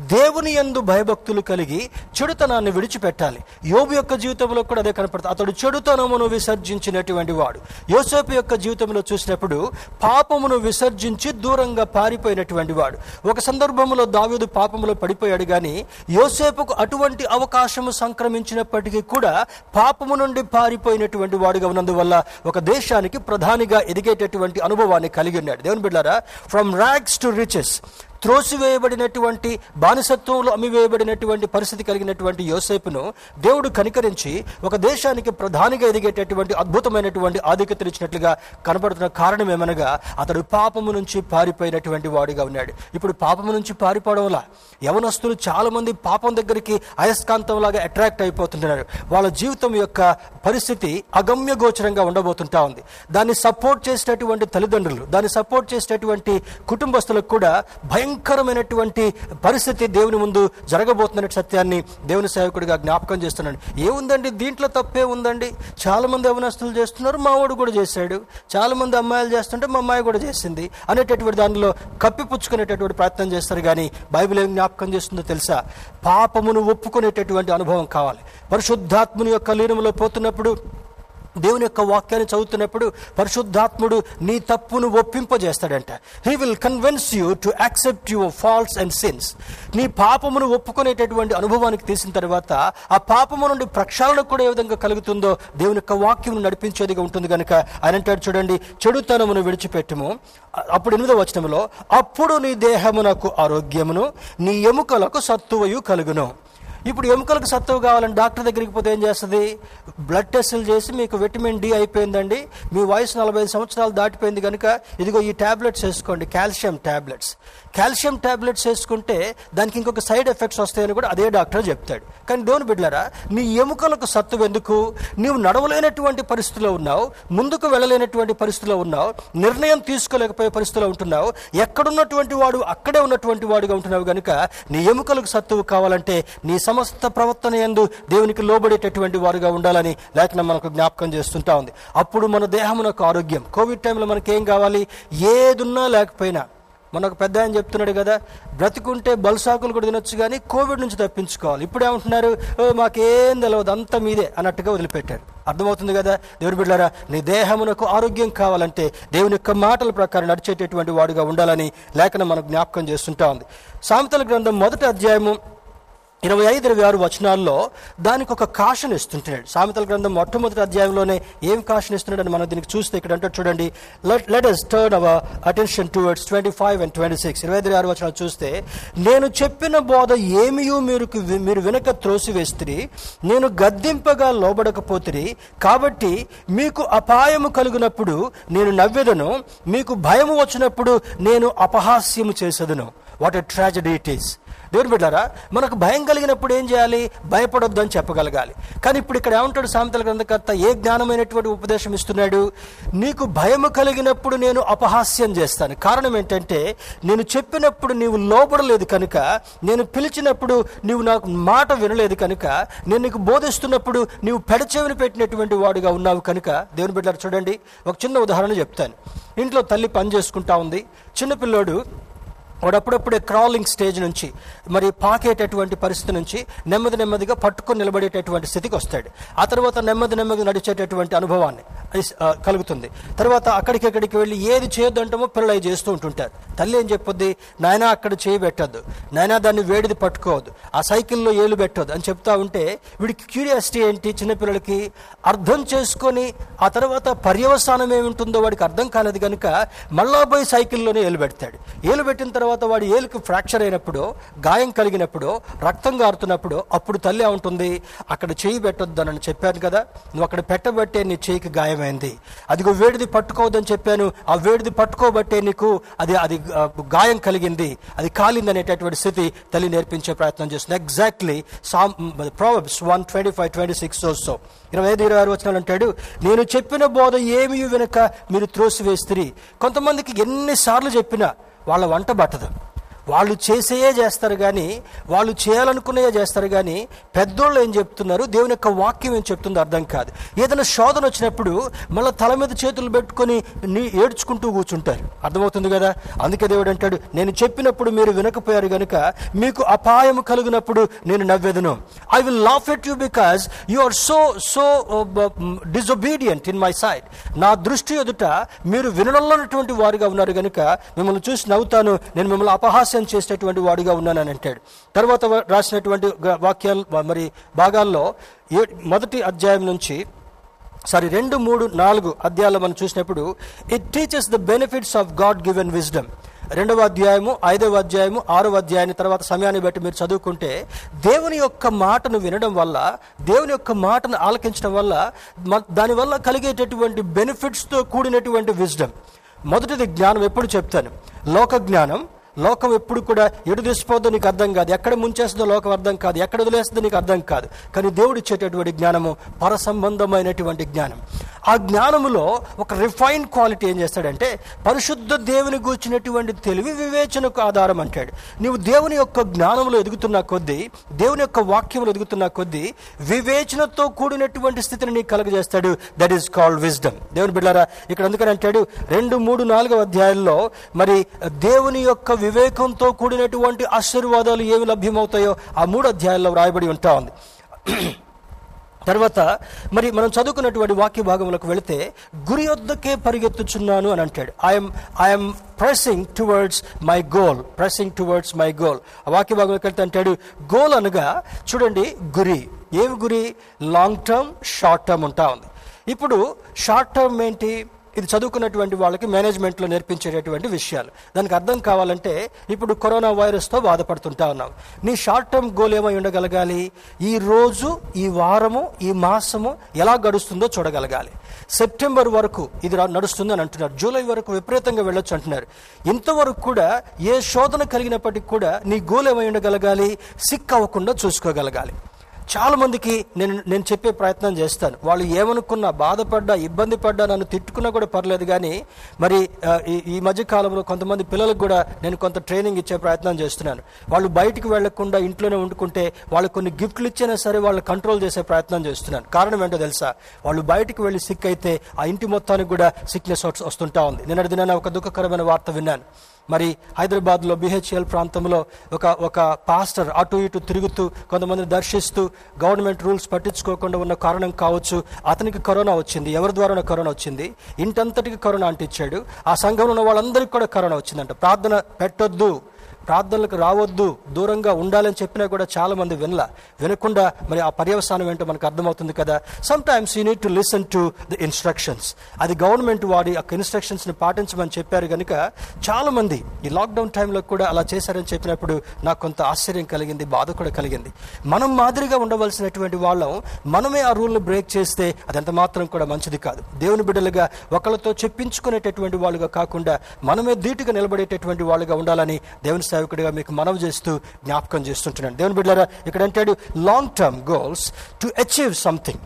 దేవుని యందు భయభక్తులు కలిగి చెడుతనాన్ని విడిచిపెట్టాలి. యోబు యొక్క జీవితంలో కూడా అదే కనపడుతుంది. అతడు చెడుతనమును విసర్జించినటువంటి వాడు. యోసేపు యొక్క జీవితంలో చూసినప్పుడు పాపమును విసర్జించి దూరంగా పారిపోయినటువంటి వాడు. ఒక సందర్భంలో దావీదు పాపములో పడిపోయాడు కానీ యోసేపుకు అటువంటి అవకాశము సంక్రమించినప్పటికీ కూడా పాపము నుండి పారిపోయినటువంటి వాడుగా ఉన్నందువల్ల ఒక దేశానికి ప్రధానిగా ఎదిగేటటువంటి అనుభవం అనుభవాన్ని కలిగి ఉన్నాడు. దేవుని బిడ్డారా ఫ్రమ్ ర్యాగ్స్ టు రిచెస్ త్రోసివేయబడినటువంటి బానిసత్వంలో అమ్మివేయబడినటువంటి పరిస్థితి కలిగినటువంటి యోసేపును దేవుడు కనికరించి ఒక దేశానికి ప్రధానిగా ఎదిగేటటువంటి అద్భుతమైనటువంటి ఆధిక్యతనిచ్చినట్లుగా కనబడుతున్న కారణం ఏమనగా అతడు పాపము నుంచి పారిపోయినటువంటి వాడిగా ఉన్నాడు. ఇప్పుడు పాపము నుంచి పారిపోవడంలా యవనస్తులు చాలా మంది పాపం దగ్గరికి అయస్కాంతంలాగా అట్రాక్ట్ అయిపోతుంటున్నారు వాళ్ళ జీవితం యొక్క పరిస్థితి అగమ్య గోచరంగా ఉండబోతుంటా ఉంది. దాన్ని సపోర్ట్ చేసేటటువంటి తల్లిదండ్రులు దాన్ని సపోర్ట్ చేసేటటువంటి కుటుంబస్తులకు కూడా భయంకరమైనటువంటి పరిస్థితి దేవుని ముందు జరగబోతున్న సత్యాన్ని దేవుని సేవకుడిగా జ్ఞాపకం చేస్తున్నాడు. ఏముందండి? దీంట్లో తప్పే ఉందండి. చాలామంది అవనస్తులు చేస్తున్నారు మా వాడు కూడా చేశాడు. చాలామంది అమ్మాయిలు చేస్తుంటే మా అమ్మాయి కూడా చేసింది అనేటటువంటి దానిలో కప్పిపుచ్చుకునేటటువంటి ప్రయత్నం చేస్తారు కానీ బైబిల్ ఏం జ్ఞాపకం చేస్తుందో తెలుసా? పాపమును ఒప్పుకునేటటువంటి అనుభవం కావాలి. పరిశుద్ధాత్ముని యొక్క లీనములో పోతున్నప్పుడు దేవుని యొక్క వాక్యాన్ని చదువుతున్నప్పుడు పరిశుద్ధాత్ముడు నీ తప్పును ఒప్పింపజేస్తాడంట. He will convince you to accept your faults and sins నీ పాపమును ఒప్పుకునేటటువంటి అనుభవానికి తీసిన తర్వాత ఆ పాపము నుండి ప్రక్షాళన కూడా ఏ విధంగా కలుగుతుందో దేవుని యొక్క వాక్యం నడిపించేదిగా ఉంటుంది కనుక ఆయన అంటాడు చూడండి చెడుతనమును విడిచిపెట్టుము. అప్పుడు ఎనిమిదో వచనంలో అప్పుడు నీ దేహమునకు ఆరోగ్యమును నీ ఎముకలకు సత్తువయు కలుగును. ఇప్పుడు ఎముకలకు సత్తువ కావాలని డాక్టర్ దగ్గరికి పోతే ఏం చేస్తుంది? బ్లడ్ టెస్టులు చేసి మీకు విటమిన్ డి అయిపోయిందండి. మీ వయసు నలభై ఐదు సంవత్సరాలు దాటిపోయింది కనుక ఇదిగో ఈ టాబ్లెట్స్ వేసుకోండి కాల్షియం టాబ్లెట్స్. కాల్షియం టాబ్లెట్స్ వేసుకుంటే దానికి ఇంకొక సైడ్ ఎఫెక్ట్స్ వస్తాయని కూడా అదే డాక్టర్ చెప్తాడు. కానీ డోన్ బిడ్లరా నీ ఎముకలకు సత్తువ ఎందుకు? నీవు నడవలేనటువంటి పరిస్థితిలో ఉన్నావు ముందుకు వెళ్ళలేనటువంటి పరిస్థితిలో ఉన్నావు నిర్ణయం తీసుకోలేకపోయే పరిస్థితిలో ఉంటున్నావు ఎక్కడున్నటువంటి వాడు అక్కడే ఉన్నటువంటి వాడుగా ఉంటున్నావు కనుక నీ ఎముకలకు సత్తువు కావాలంటే నీ సమస్త ప్రవర్తన ఎందు దేవునికి లోబడేటటువంటి వారుగా ఉండాలని లేఖనం మనకు జ్ఞాపకం చేస్తుంటా ఉంది. అప్పుడు మన దేహమునకు ఆరోగ్యం. కోవిడ్ టైంలో మనకేం కావాలి? ఏదున్నా లేకపోయినా మనకు పెద్ద ఆయన చెప్తున్నాడు కదా బ్రతికుంటే బలుసాకులు కూడా తినొచ్చు కానీ కోవిడ్ నుంచి తప్పించుకోవాలి. ఇప్పుడు ఏమంటున్నారు? "ఓ, మాకేం తెలియదు అంతా మీదే అన్నట్టుగా వదిలిపెట్టారు. అర్థమవుతుంది కదా? దేవుని బిడ్డారా నీ దేహమునకు ఆరోగ్యం కావాలంటే దేవుని యొక్క మాటల ప్రకారం నడిచేటటువంటి వాడుగా ఉండాలని లేఖనం మనకు జ్ఞాపకం చేస్తుంటా ఉంది. సామెతల గ్రంథం మొదటి అధ్యాయము ఇరవై ఐదు ఇరవై ఆరు వచనాల్లో దానికి ఒక కాషన్ ఇస్తుంటున్నాడు సామెతల గ్రంథం మొట్టమొదటి అధ్యాయంలోనే ఏం కాషన్ ఇస్తున్నాడని మనం దీనికి చూస్తే ఇక్కడ అంటే చూడండి. Let let us turn our attention towards twenty five and twenty six ఇరవై ఐదు ఆరు వచనాలు చూస్తే నేను చెప్పిన బోధ ఏమియూ మీరు మీరు వెనక త్రోసివేస్తుంది నేను గద్దింపగా లోబడకపోతిరి కాబట్టి మీకు అపాయము కలిగినప్పుడు నేను నవ్వెదను మీకు భయము వచ్చినప్పుడు నేను అపహాస్యము చేసేదను. What a tragedy it is దేవుని బిడ్డారా మనకు భయం కలిగినప్పుడు ఏం చేయాలి? భయపడొద్దు అని చెప్పగలగాలి. కానీ ఇప్పుడు ఇక్కడ ఏమంటాడు సామెతల గ్రంథకర్త? ఏ జ్ఞానమైనటువంటి ఉపదేశం ఇస్తున్నాడు? నీకు భయము కలిగినప్పుడు నేను అపహాస్యం చేస్తాను. కారణం ఏంటంటే నేను చెప్పినప్పుడు నీవు లోపడలేదు కనుక నేను పిలిచినప్పుడు నీవు నాకు మాట వినలేదు కనుక నేను నీకు బోధిస్తున్నప్పుడు నీవు పెడచెవిని పెట్టినటువంటి వాడుగా ఉన్నావు కనుక దేవుని బిడ్డారు చూడండి ఒక చిన్న ఉదాహరణ చెప్తాను. ఇంట్లో తల్లి పని చేసుకుంటా ఉంది. చిన్నపిల్లోడు వాడప్పుడప్పుడే క్రాలింగ్ స్టేజ్ నుంచి మరి పాకేటటువంటి పరిస్థితి నుంచి నెమ్మది నెమ్మదిగా పట్టుకొని నిలబడేటటువంటి స్థితికి వస్తాడు. ఆ తర్వాత నెమ్మది నెమ్మది నడిచేటటువంటి అనుభవాన్ని కలుగుతుంది. తర్వాత అక్కడికి ఎక్కడికి వెళ్ళి ఏది చేయొద్దంటామో పిల్లలు అవి చేస్తూ ఉంటుంటారు. తల్లి ఏం చెప్పొద్ది? నాయనా అక్కడ చేయి పెట్టద్దు. నాయనా దాన్ని వేడిది పట్టుకోవద్దు. ఆ సైకిల్లో ఏలు పెట్టొద్దు. అని చెప్తా ఉంటే వీడికి క్యూరియాసిటీ ఏంటి? చిన్నపిల్లలకి అర్థం చేసుకొని ఆ తర్వాత పర్యవసానం ఏముంటుందో వాడికి అర్థం కాలేదు కనుక మళ్ళా పోయి సైకిల్లోనే ఏలు పెడతాడు. ఏలు పెట్టిన తర్వాత వాడి ఏలుకు ఫ్రాక్చర్ అయినప్పుడు గాయం కలిగినప్పుడు రక్తం గారుతున్నప్పుడు అప్పుడు తల్లి ఉంటుంది. అక్కడ చేయి పెట్టొద్దు అని చెప్పాను కదా నువ్వు అక్కడ పెట్టబట్టే నీ చేయికి గాయమైంది. అదిగో వేడిది పట్టుకోవద్దని చెప్పాను ఆ వేడిది పట్టుకోబట్టే నీకు అది అది గాయం కలిగింది. అది కాలింది అనేటటువంటి స్థితి తల్లి నేర్పించే ప్రయత్నం చేస్తుంది. Exactly same Proverbs one twenty five twenty six so ఇరవై ఐదు ఇరవై ఆరు వచ్చినాలు అంటాడు నేను చెప్పిన బోధ ఏమీ వెనుక మీరు త్రోసివేస్తిరి కొంతమందికి ఎన్నిసార్లు చెప్పినా వాళ్ళ వంట పట్టదు. వాళ్ళు చేసేయే చేస్తారు కానీ వాళ్ళు చేయాలనుకునే చేస్తారు కానీ పెద్దోళ్ళు ఏం చెప్తున్నారు? దేవుని యొక్క వాక్యం ఏం చెప్తుందో అర్థం కాదు. ఏదైనా శోధన వచ్చినప్పుడు మళ్ళీ తల మీద చేతులు పెట్టుకొని నీ ఏడ్చుకుంటూ కూర్చుంటారు. అర్థమవుతుంది కదా? అందుకే దేవుడు అంటాడు నేను చెప్పినప్పుడు మీరు వినకపోయారు కనుక మీకు అపాయం కలిగినప్పుడు నేను నవ్వెదను. I will laugh at you because you are so so disobedient in my side నా దృష్టి ఎదుట మీరు వినడంలోనటువంటి వారుగా ఉన్నారు కనుక మిమ్మల్ని చూసి నవ్వుతాను. నేను మిమ్మల్ని అపహాస్యం చేసేటటువంటి వాడుగా ఉన్నానని అంటాడు. తర్వాత రాసినటువంటి వాక్యాలు మరి భాగాల్లో ఏ మొదటి అధ్యాయం నుంచి సారీ రెండు మూడు నాలుగు అధ్యాయాలు మనం చూసినప్పుడు it teaches the benefits of God given wisdom రెండవ అధ్యాయము ఐదవ అధ్యాయము ఆరవ అధ్యాయాన్ని తర్వాత సమయాన్ని బట్టి మీరు చదువుకుంటే దేవుని యొక్క మాటను వినడం వల్ల దేవుని యొక్క మాటను ఆలకించడం వల్ల దానివల్ల కలిగేటటువంటి బెనిఫిట్స్తో కూడినటువంటి విజ్డమ్ మొదటిది జ్ఞానం ఎప్పుడు చెప్తాను? లోక జ్ఞానం లోకం ఎప్పుడు కూడా ఎటు తీసిపోద్దో నీకు అర్థం కాదు. ఎక్కడ ముంచేస్తుందో లోకం అర్థం కాదు. ఎక్కడ వదిలేస్తుందో నీకు అర్థం కాదు. కానీ దేవుడు ఇచ్చేటటువంటి జ్ఞానము పరసంబంధమైనటువంటి జ్ఞానం. ఆ జ్ఞానములో ఒక రిఫైన్ క్వాలిటీ ఏం చేస్తాడంటే పరిశుద్ధ దేవుని గూర్చినటువంటి తెలివి వివేచనకు ఆధారం అంటాడు. నీవు దేవుని యొక్క జ్ఞానంలో ఎదుగుతున్న కొద్దీ దేవుని యొక్క వాక్యంలో ఎదుగుతున్న కొద్దీ వివేచనతో కూడినటువంటి స్థితిని నీకు కలుగజేస్తాడు. దట్ ఈస్ కాల్డ్ విజ్డమ్ దేవుని బిడ్డారా ఇక్కడ అందుకని అంటాడు రెండు మూడు నాలుగవ అధ్యాయాల్లో మరి దేవుని యొక్క వివేకంతో కూడినటువంటి ఆశీర్వాదాలు ఏవి లభ్యమవుతాయో ఆ మూడు అధ్యాయాల్లో వ్రాయబడి ఉంటా ఉంది. తర్వాత మరి మనం చదువుకున్నటువంటి వాక్య భాగంలోకి వెళితే గురి వద్దకే పరిగెత్తుచున్నాను అని అంటాడు. I'm I'm pressing towards my goal pressing towards my goal ఆ వాక్య భాగంలోకి వెళ్తే అంటాడు గోల్ అనగా చూడండి గురి. ఏమి గురి? లాంగ్ టర్మ్ షార్ట్ టర్మ్ ఉంటా ఉంది. ఇప్పుడు షార్ట్ టర్మ్ ఏంటి? ఇది చదువుకున్నటువంటి వాళ్ళకి మేనేజ్మెంట్లో నేర్పించేటటువంటి విషయాలు. దానికి అర్థం కావాలంటే ఇప్పుడు కరోనా వైరస్తో బాధపడుతుంటా ఉన్నాం నీ షార్ట్ టర్మ్ గోల్ ఏమై ఉండగలగాలి? ఈ రోజు ఈ వారము ఈ మాసము ఎలా గడుస్తుందో చూడగలగాలి. సెప్టెంబర్ వరకు ఇది రా- అంటున్నారు. జూలై వరకు విపరీతంగా వెళ్ళొచ్చు అంటున్నారు. ఇంతవరకు కూడా ఏ శోధన కలిగినప్పటికీ కూడా నీ గోల్ ఏమై ఉండగలగాలి? సిక్ అవ్వకుండా చూసుకోగలగాలి. చాలా మందికి నేను నేను చెప్పే ప్రయత్నం చేస్తాను. వాళ్ళు ఏమనుకున్నా బాధపడ్డా ఇబ్బంది పడ్డా నన్ను తిట్టుకున్నా కూడా పర్లేదు కానీ మరి ఈ ఈ మధ్య కాలంలో కొంతమంది పిల్లలకు కూడా నేను కొంత ట్రైనింగ్ ఇచ్చే ప్రయత్నం చేస్తున్నాను. వాళ్ళు బయటికి వెళ్ళకుండా ఇంట్లోనే వండుకుంటే వాళ్ళు కొన్ని గిఫ్ట్లు ఇచ్చినా సరే వాళ్ళు కంట్రోల్ చేసే ప్రయత్నం చేస్తున్నాను. కారణం ఏంటో తెలుసా? వాళ్ళు బయటికి వెళ్ళి సిక్ అయితే ఆ ఇంటి మొత్తానికి కూడా సిక్నెస్ వస్తుంటా ఉంది. నిన్నటి దినాన ఒక దుఃఖకరమైన వార్త విన్నాను. మరి హైదరాబాద్లో బిహెచ్ఎల్ ప్రాంతంలో ఒక ఒక పాస్టర్ అటు ఇటు తిరుగుతూ కొంతమందిని దర్శిస్తూ గవర్నమెంట్ రూల్స్ పట్టించుకోకుండా ఉన్న కారణం కావచ్చు. అతనికి కరోనా వచ్చింది. ఎవరి ద్వారా కరోనా వచ్చింది. ఇంటంతటికి కరోనా అంటించాడు. ఆ సంఘంలో ఉన్న వాళ్ళందరికీ కూడా కరోనా వచ్చిందంట. ప్రార్థన పెట్టొద్దు. ప్రార్థనలకు రావద్దు దూరంగా ఉండాలని చెప్పినా కూడా చాలా మంది వినలా. వినకుండా మరి ఆ పర్యవసానం ఏంటో మనకు అర్థమవుతుంది కదా. Sometimes you need to listen to the instructions అది గవర్నమెంట్ వాడి ఆ ఇన్స్ట్రక్షన్స్ని పాటించమని చెప్పారు కనుక చాలా మంది ఈ లాక్డౌన్ టైంలో కూడా అలా చేశారని చెప్పినప్పుడు నాకు కొంత ఆశ్చర్యం కలిగింది బాధ కూడా కలిగింది. మనం మాదిరిగా ఉండవలసినటువంటి వాళ్ళం మనమే ఆ రూల్ని బ్రేక్ చేస్తే అది ఎంత మాత్రం కూడా మంచిది కాదు. దేవుని బిడ్డలుగా ఒకళ్ళతో చెప్పించుకునేటటువంటి వాళ్ళుగా కాకుండా మనమే ధీటుగా నిలబడేటటువంటి వాళ్ళుగా ఉండాలని దేవుని సేవకుడిగా మీకు మనవి చేస్తూ జ్ఞాపకం చేస్తుంటున్నాను. దేవుని బిడ్డలారా ఇక్కడ అంటాడు long term goals to achieve something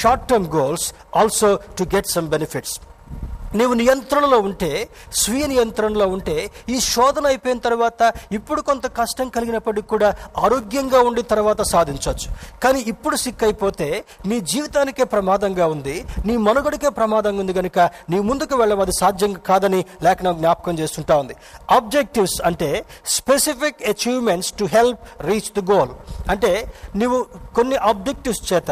short term goals also to get some benefits నీవు నియంత్రణలో ఉంటే స్వీయ నియంత్రణలో ఉంటే ఈ శోధన అయిపోయిన తర్వాత ఇప్పుడు కొంత కష్టం కలిగినప్పటికీ కూడా ఆరోగ్యంగా ఉండి తర్వాత సాధించవచ్చు. కానీ ఇప్పుడు సిక్ అయిపోతే నీ జీవితానికే ప్రమాదంగా ఉంది నీ మనుగడికే ప్రమాదంగా ఉంది కనుక నీ ముందుకు వెళ్ళడం అది సాధ్యం కాదని లేఖనం జ్ఞాపకం చేస్తుంటా ఉంది. ఆబ్జెక్టివ్స్ అంటే specific achievements to help reach the goal అంటే నువ్వు కొన్ని ఆబ్జెక్టివ్స్ చేత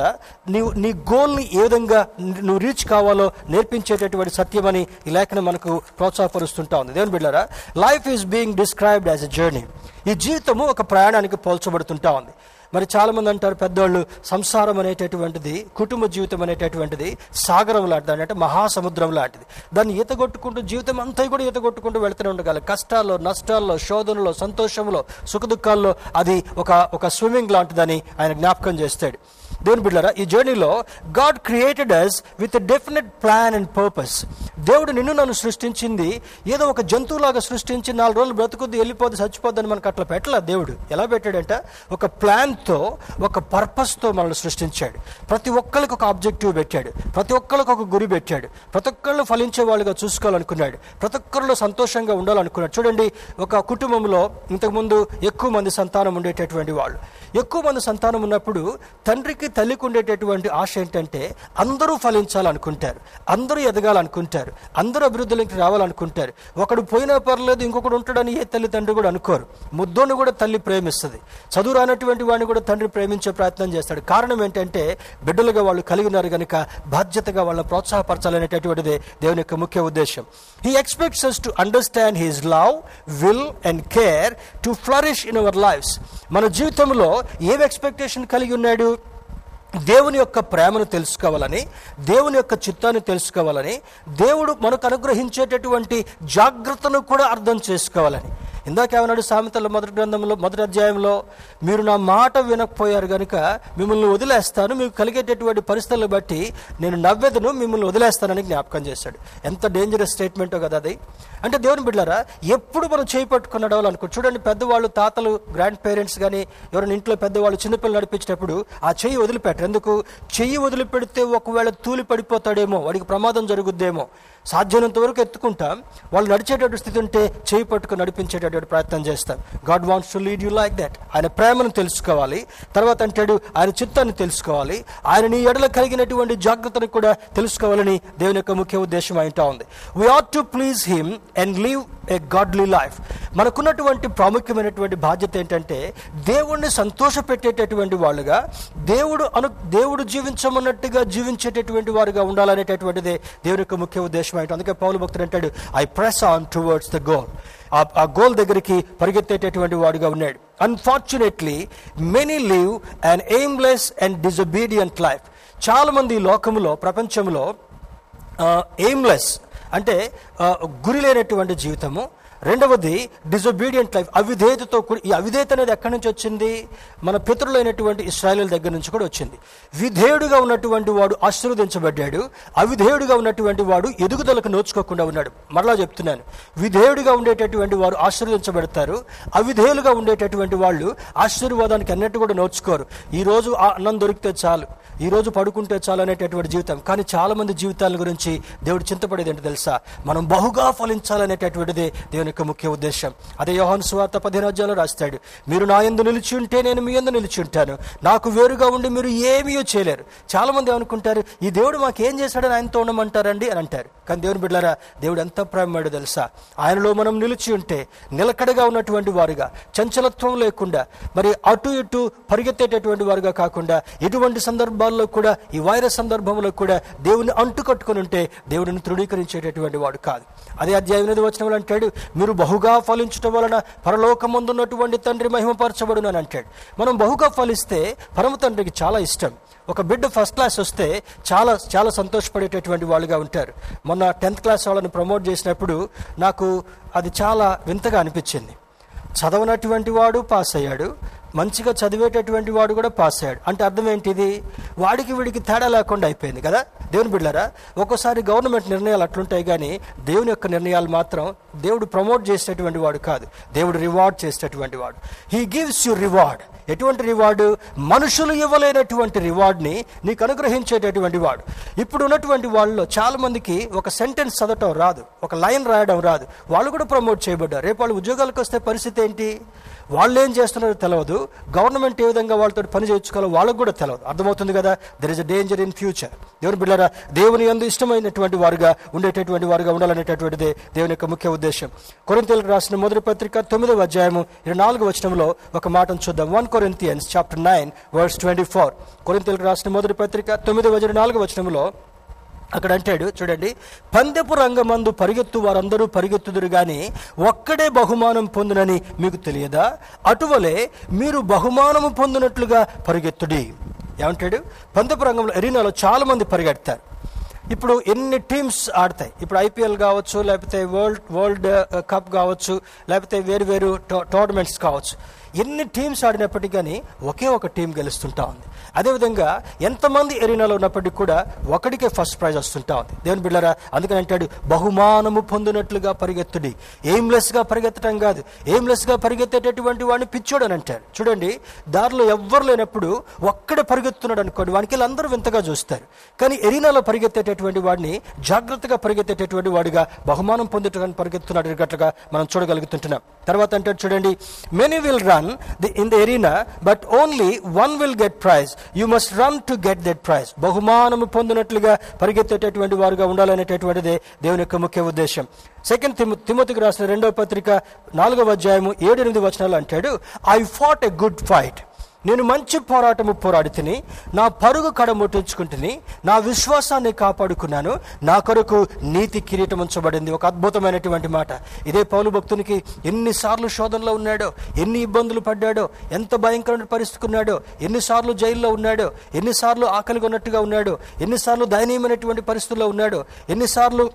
నీవు నీ గోల్ని ఏ విధంగా నువ్వు రీచ్ కావాలో నేర్పించేటటువంటి సత్యం చేయమని ఈ లేఖనం మనకు ప్రోత్సాహపరుస్తుంటా ఉంది. దేవుని బిడ్డారా life is being described as a journey ఈ జీవితము ఒక ప్రయాణానికి పోల్చబడుతుంటా ఉంది. మరి చాలామంది అంటారు పెద్దవాళ్ళు సంసారం అనేటటువంటిది కుటుంబ జీవితం అనేటటువంటిది సాగరం లాంటిది అంటే మహాసముద్రం లాంటిది. దాన్ని ఈత కొట్టుకుంటూ జీవితం అంతా కూడా ఈత కొట్టుకుంటూ వెళ్తూనే ఉండగల కష్టాల్లో నష్టాల్లో శోధనలో సంతోషంలో సుఖదుఖాల్లో అది ఒక ఒక స్విమ్మింగ్ లాంటిదని ఆయన జ్ఞాపకం చేస్తాడు. దేవుని బిడ్డారా ఈ జర్నీలో God created us with definite plan and purpose దేవుడు నిన్ను నన్ను సృష్టించింది ఏదో ఒక జంతువులాగా సృష్టించి నాలుగు రోజులు బ్రతుకుద్ది వెళ్ళిపోద్ది చచ్చిపోద్దని మనకు అట్లా పెట్టలే దేవుడు. ఎలా పెట్టాడంట? ఒక ప్లాన్తో ఒక పర్పస్తో మనల్ని సృష్టించాడు. ప్రతి ఒక్కరికి ఒక ఆబ్జెక్టివ్ పెట్టాడు. ప్రతి ఒక్కరికి ఒక గురి పెట్టాడు. ప్రతి ఒక్కళ్ళు ఫలించే వాళ్ళుగా చూసుకోవాలనుకున్నాడు. ప్రతి ఒక్కరిలో సంతోషంగా ఉండాలనుకున్నాడు. చూడండి ఒక కుటుంబంలో ఇంతకుముందు ఎక్కువ మంది సంతానం ఉండేటటువంటి వాళ్ళు. ఎక్కువ మంది సంతానం ఉన్నప్పుడు తండ్రికి తల్లికి ఉండేటటువంటి ఆశ ఏంటంటే అందరూ ఫలించాలనుకుంటారు అందరూ ఎదగాలనుకుంటారు అందరూ అభివృద్ధిలోకి రావాలనుకుంటారు. ఒకడు పోయినా పర్లేదు ఇంకొకడు ఉంటాడని ఏ తల్లిదండ్రి కూడా అనుకోరు. ముద్దోని కూడా తల్లి ప్రేమిస్తుంది. చదువు రానటువంటి వాడిని కూడా తండ్రి ప్రేమించే ప్రయత్నం చేస్తాడు. కారణం ఏంటంటే బిడ్డలుగా వాళ్ళు కలిగి ఉన్నారు కనుక బాధ్యతగా వాళ్ళని ప్రోత్సాహపరచాలనేటటువంటిదే దేవుని యొక్క ముఖ్య ఉద్దేశం. He expects us to understand his love will and care to flourish in our lives మన జీవితంలో ఏం ఎక్స్పెక్టేషన్ కలిగి ఉన్నాడు? దేవుని యొక్క ప్రేమను తెలుసుకోవాలని దేవుని యొక్క చిత్తాన్ని తెలుసుకోవాలని దేవుడు మనకు అనుగ్రహించేటటువంటి జాగ్రత్తను కూడా అర్థం చేసుకోవాలని. ఇందాక ఏమన్నాడు సామెతల మొదటి గ్రంథంలో మొదటి అధ్యాయంలో మీరు నా మాట వినకపోయారు కనుక మిమ్మల్ని వదిలేస్తాను. మీకు కలిగేటటువంటి పరిస్థితులను బట్టి నేను నవ్వెదను మిమ్మల్ని వదిలేస్తానని జ్ఞాపకం చేశాడు. ఎంత డేంజరస్ స్టేట్మెంటో కదా అది. అంటే దేవుని బిడ్డారా ఎప్పుడు మనం చేయి పట్టుకుని చూడండి పెద్దవాళ్ళు తాతలు గ్రాండ్ పేరెంట్స్ కానీ ఎవరైనా ఇంట్లో పెద్దవాళ్ళు చిన్నపిల్లలు నడిపించేటప్పుడు ఆ చేయి వదిలిపెట్టారు ఎందుకు చెయ్యి వదిలిపెడితే ఒకవేళ తూలి పడిపోతాడేమో వాడికి ప్రమాదం జరుగుద్దేమో. సాధ్యమైనంత వరకు ఎత్తుకుంటాం. వాళ్ళు నడిచేటటువంటి స్థితి ఉంటే చేయి పట్టుకుని నడిపించేటటువంటి ప్రయత్నం చేస్తాం. God wants to lead you like that. ఆయన ప్రేమను తెలుసుకోవాలి. తర్వాత అంటాడు ఆయన చిత్తాన్ని తెలుసుకోవాలి. ఆయన నీ ఎడల కలిగినటువంటి జాగ్రత్తను కూడా తెలుసుకోవాలని దేవుని యొక్క ముఖ్య ఉద్దేశం అయింటా ఉంది. We ought to please him and live a godly life మనకున్నటువంటి ప్రాముఖ్యమైనటువంటి బాధ్యత ఏంటంటే దేవుణ్ణి సంతోషపెట్టేటటువంటి వాళ్ళుగా దేవుడు అను దేవుడు జీవించమన్నట్టుగా జీవించేటటువంటి వారుగా ఉండాలనేటటువంటిదే దేవుని యొక్క ముఖ్య ఉద్దేశం ఏంటో అందుకే పౌలు భక్తుడు అంటాడు I press on towards the goal ఆ గోల్ దగ్గరికి పరిగెత్తేటటువంటి వాడుగా ఉన్నాడు. Unfortunately many live and aimless and disobedient life చాలా మంది ఈ లోకములో ప్రపంచంలో ఎయిమ్లెస్ అంటే గురి లేనటువంటి జీవితము రెండవది డిజొబీడియంట్ లైఫ్ అవిధేయతతో కూడి ఈ అవిధేయత అనేది ఎక్కడి నుంచి వచ్చింది? మన పితరులైనటువంటి ఇస్రాయల్ దగ్గర నుంచి కూడా వచ్చింది. విధేయుడుగా ఉన్నటువంటి వాడు ఆశీర్వదించబడ్డాడు. అవిధేయుడుగా ఉన్నటువంటి వాడు ఎదుగుదలకు నోచుకోకుండా ఉన్నాడు. మరలా చెప్తున్నాను. విధేయుడిగా ఉండేటటువంటి వారు ఆశీర్వదించబడతారు. అవిధేయులుగా ఉండేటటువంటి వాళ్ళు ఆశీర్వాదానికి అన్నట్టు కూడా నోచుకోరు. ఈ రోజు ఆ అన్నం దొరికితే చాలు. ఈ రోజు పడుకుంటే చాలు అనేటటువంటి జీవితం. కానీ చాలా మంది జీవితాల గురించి దేవుడు చింతపడేది ఏంటో తెలుసా? మనం బహుగా ఫలించాలనేటటువంటిది దేవుని యొక్క ముఖ్య ఉద్దేశం. అదే యోహాను సువార్త పదిహేను రాస్తాడు మీరు నా ఎందు నిలిచి ఉంటే నేను మీ ఎందు నిలిచి ఉంటాను. నాకు వేరుగా ఉండి మీరు ఏమీ చేయలేరు. చాలా మంది ఈ దేవుడు మాకు ఏం చేశాడని ఆయనతో ఉండమంటారండి? అని అంటారు. కానీ దేవుని బిడ్డారా దేవుడు ఎంత ప్రేమడు తెలుసా? ఆయనలో మనం నిలిచి ఉంటే నిలకడగా ఉన్నటువంటి వారుగా చంచలత్వం లేకుండా మరి అటు ఇటు పరిగెత్తేటటువంటి వారుగా కాకుండా ఎటువంటి సందర్భాల్లో కూడా ఈ వైరస్ సందర్భంలో కూడా దేవుని అంటుకట్టుకుని ఉంటే దేవుడిని తృఢీకరించేటటువంటి వాడు కాదు. అదే అధ్యాయం ఎనిమిది వచనంలో అంటాడు మీరు బహుగా ఫలించటం వలన పరలోకమందున్నటువంటి తండ్రి మహిమపరచబడును అని అంటాడు. మనం బహుగా ఫలిస్తే పరమ తండ్రికి చాలా ఇష్టం. ఒక బిడ్డ ఫస్ట్ క్లాస్ వస్తే చాలా చాలా సంతోషపడేటటువంటి వాళ్ళుగా ఉంటారు. మొన్న టెన్త్ క్లాస్ వాళ్ళని ప్రమోట్ చేసినప్పుడు నాకు అది చాలా వింతగా అనిపించింది. చదవనటువంటి వాడు పాస్ అయ్యాడు. మంచిగా చదివేటటువంటి వాడు కూడా పాస్ అయ్యాడు. అంటే అర్థం ఏంటిది? వాడికి వీడికి తేడా లేకుండా అయిపోయింది కదా? దేవుని బిడ్డారా ఒక్కోసారి గవర్నమెంట్ నిర్ణయాలు అట్లుంటాయి కానీ దేవుని యొక్క నిర్ణయాలు మాత్రం దేవుడు ప్రమోట్ చేసేటటువంటి వాడు కాదు. దేవుడు రివార్డ్ చేసేటటువంటి వాడు. హీ గివ్స్ యు రివార్డ్ ఎటువంటి రివార్డు? మనుషులు ఇవ్వలేనటువంటి రివార్డ్ని నీకు అనుగ్రహించేటటువంటి వాడు. ఇప్పుడు ఉన్నటువంటి వాళ్ళలో చాలా మందికి ఒక సెంటెన్స్ చదవటం రాదు. ఒక లైన్ రాయడం రాదు. వాళ్ళు కూడా ప్రమోట్ చేయబడ్డారు. రేపు వాళ్ళు ఉద్యోగాలకు వస్తే పరిస్థితి ఏంటి? వాళ్ళు ఏం చేస్తున్నారో తెలియదు గవర్నమెంట్ ఏ విధంగా వాళ్ళతో పని చేయించుకోవాలో వాళ్ళకు కూడా తెలియదు అర్థమవుతుంది కదా? There is a danger in future దేవుని బిడ్డరా దేవుని ఎందు ఇష్టమైనటువంటి వారుగా ఉండేటటువంటి వారుగా ఉండాలనేటటువంటిదే దేవుని యొక్క ముఖ్య ఉద్దేశం. కొరింతలకు రాసిన మొదటి పత్రిక తొమ్మిదవ అధ్యాయము ఇరవై నాలుగు వచనంలో ఒక మాటను చూద్దాం. One Corinthians chapter nine verse twenty four కొరింతలకు రాసిన మొదటి పత్రిక తొమ్మిదవ ఇరవై నాలుగు వచనంలో అక్కడ అంటాడు చూడండి పందెపు రంగమందు పరిగెత్తు వారందరూ పరిగెత్తుదురు కానీ ఒక్కడే బహుమానం పొందునని మీకు తెలియదా? అటువలే మీరు బహుమానము పొందినట్లుగా పరిగెత్తుడి. ఏమంటాడు? పందెపు రంగంలో ఎరీనాలో చాలా మంది పరిగెడతారు. ఇప్పుడు ఎన్ని టీమ్స్ ఆడతాయి? ఇప్పుడు ఐపీఎల్ కావచ్చు లేకపోతే వరల్డ్ వరల్డ్ కప్ కావచ్చు లేకపోతే వేరు వేరు టోర్నమెంట్స్ కావచ్చు. ఎన్ని టీమ్స్ ఆడినప్పటికీ కానీ ఒకే ఒక టీం గెలుస్తుంటా ఉంది. అదేవిధంగా ఎంతమంది ఎరీనాలో ఉన్నప్పటికీ కూడా ఒకడికే ఫస్ట్ ప్రైజ్ వస్తుంటా ఉంది. దేవుని బిళ్ళరా అందుకని అంటాడు బహుమానము పొందినట్లుగా పరిగెత్తుడి. ఎయిమ్లెస్గా పరిగెత్తడం కాదు. ఎయిమ్లెస్గా పరిగెత్తేటటువంటి వాడిని పిచ్చోడు అని అంటారు చూడండి దారిలో ఎవ్వరు లేనప్పుడు ఒక్కడే పరిగెత్తున్నాడు అనుకోండి వానికి అందరూ వింతగా చూస్తారు. కానీ ఎరీనాలో పరిగెత్తేటటువంటి వాడిని జాగ్రత్తగా పరిగెత్తేటటువంటి వాడిగా బహుమానం పొందేటటువంటి పరిగెత్తున్నాడు గట్లుగా మనం చూడగలుగుతుంటున్నాం. తర్వాత అంటాడు చూడండి many will run the in the arena but only one will get prize you must run to get that prize బహుమానము పొందినట్లుగా పరిగెత్తేటటువంటి వారుగా ఉండాలనేటటువంటిదే దేవుని యొక్క ముఖ్య ఉద్దేశం. సెకండ్ తిము తిమోతికి రాసిన రెండవ పత్రిక నాలుగవ అధ్యాయము ఏడు ఎనిమిది వచనాలు అంటాడు I fought a good fight నేను మంచి పోరాటము పోరాడి తిని నా పరుగు కడముట్టించుకుంటుని నా విశ్వాసాన్ని కాపాడుకున్నాను. నా కొరకు నీతి కిరీటం ఉంచబడింది ఒక అద్భుతమైనటువంటి మాట. ఇదే పౌలు భక్తునికి ఎన్నిసార్లు శోధనలో ఉన్నాడో ఎన్ని ఇబ్బందులు పడ్డాడో ఎంత భయంకరమైన పరిస్థితి ఉన్నాడో ఎన్నిసార్లు జైల్లో ఉన్నాడో ఎన్నిసార్లు ఆకలిగా ఉన్నట్టుగా ఉన్నాడో ఎన్నిసార్లు దయనీయమైనటువంటి పరిస్థితుల్లో ఉన్నాడో ఎన్నిసార్లు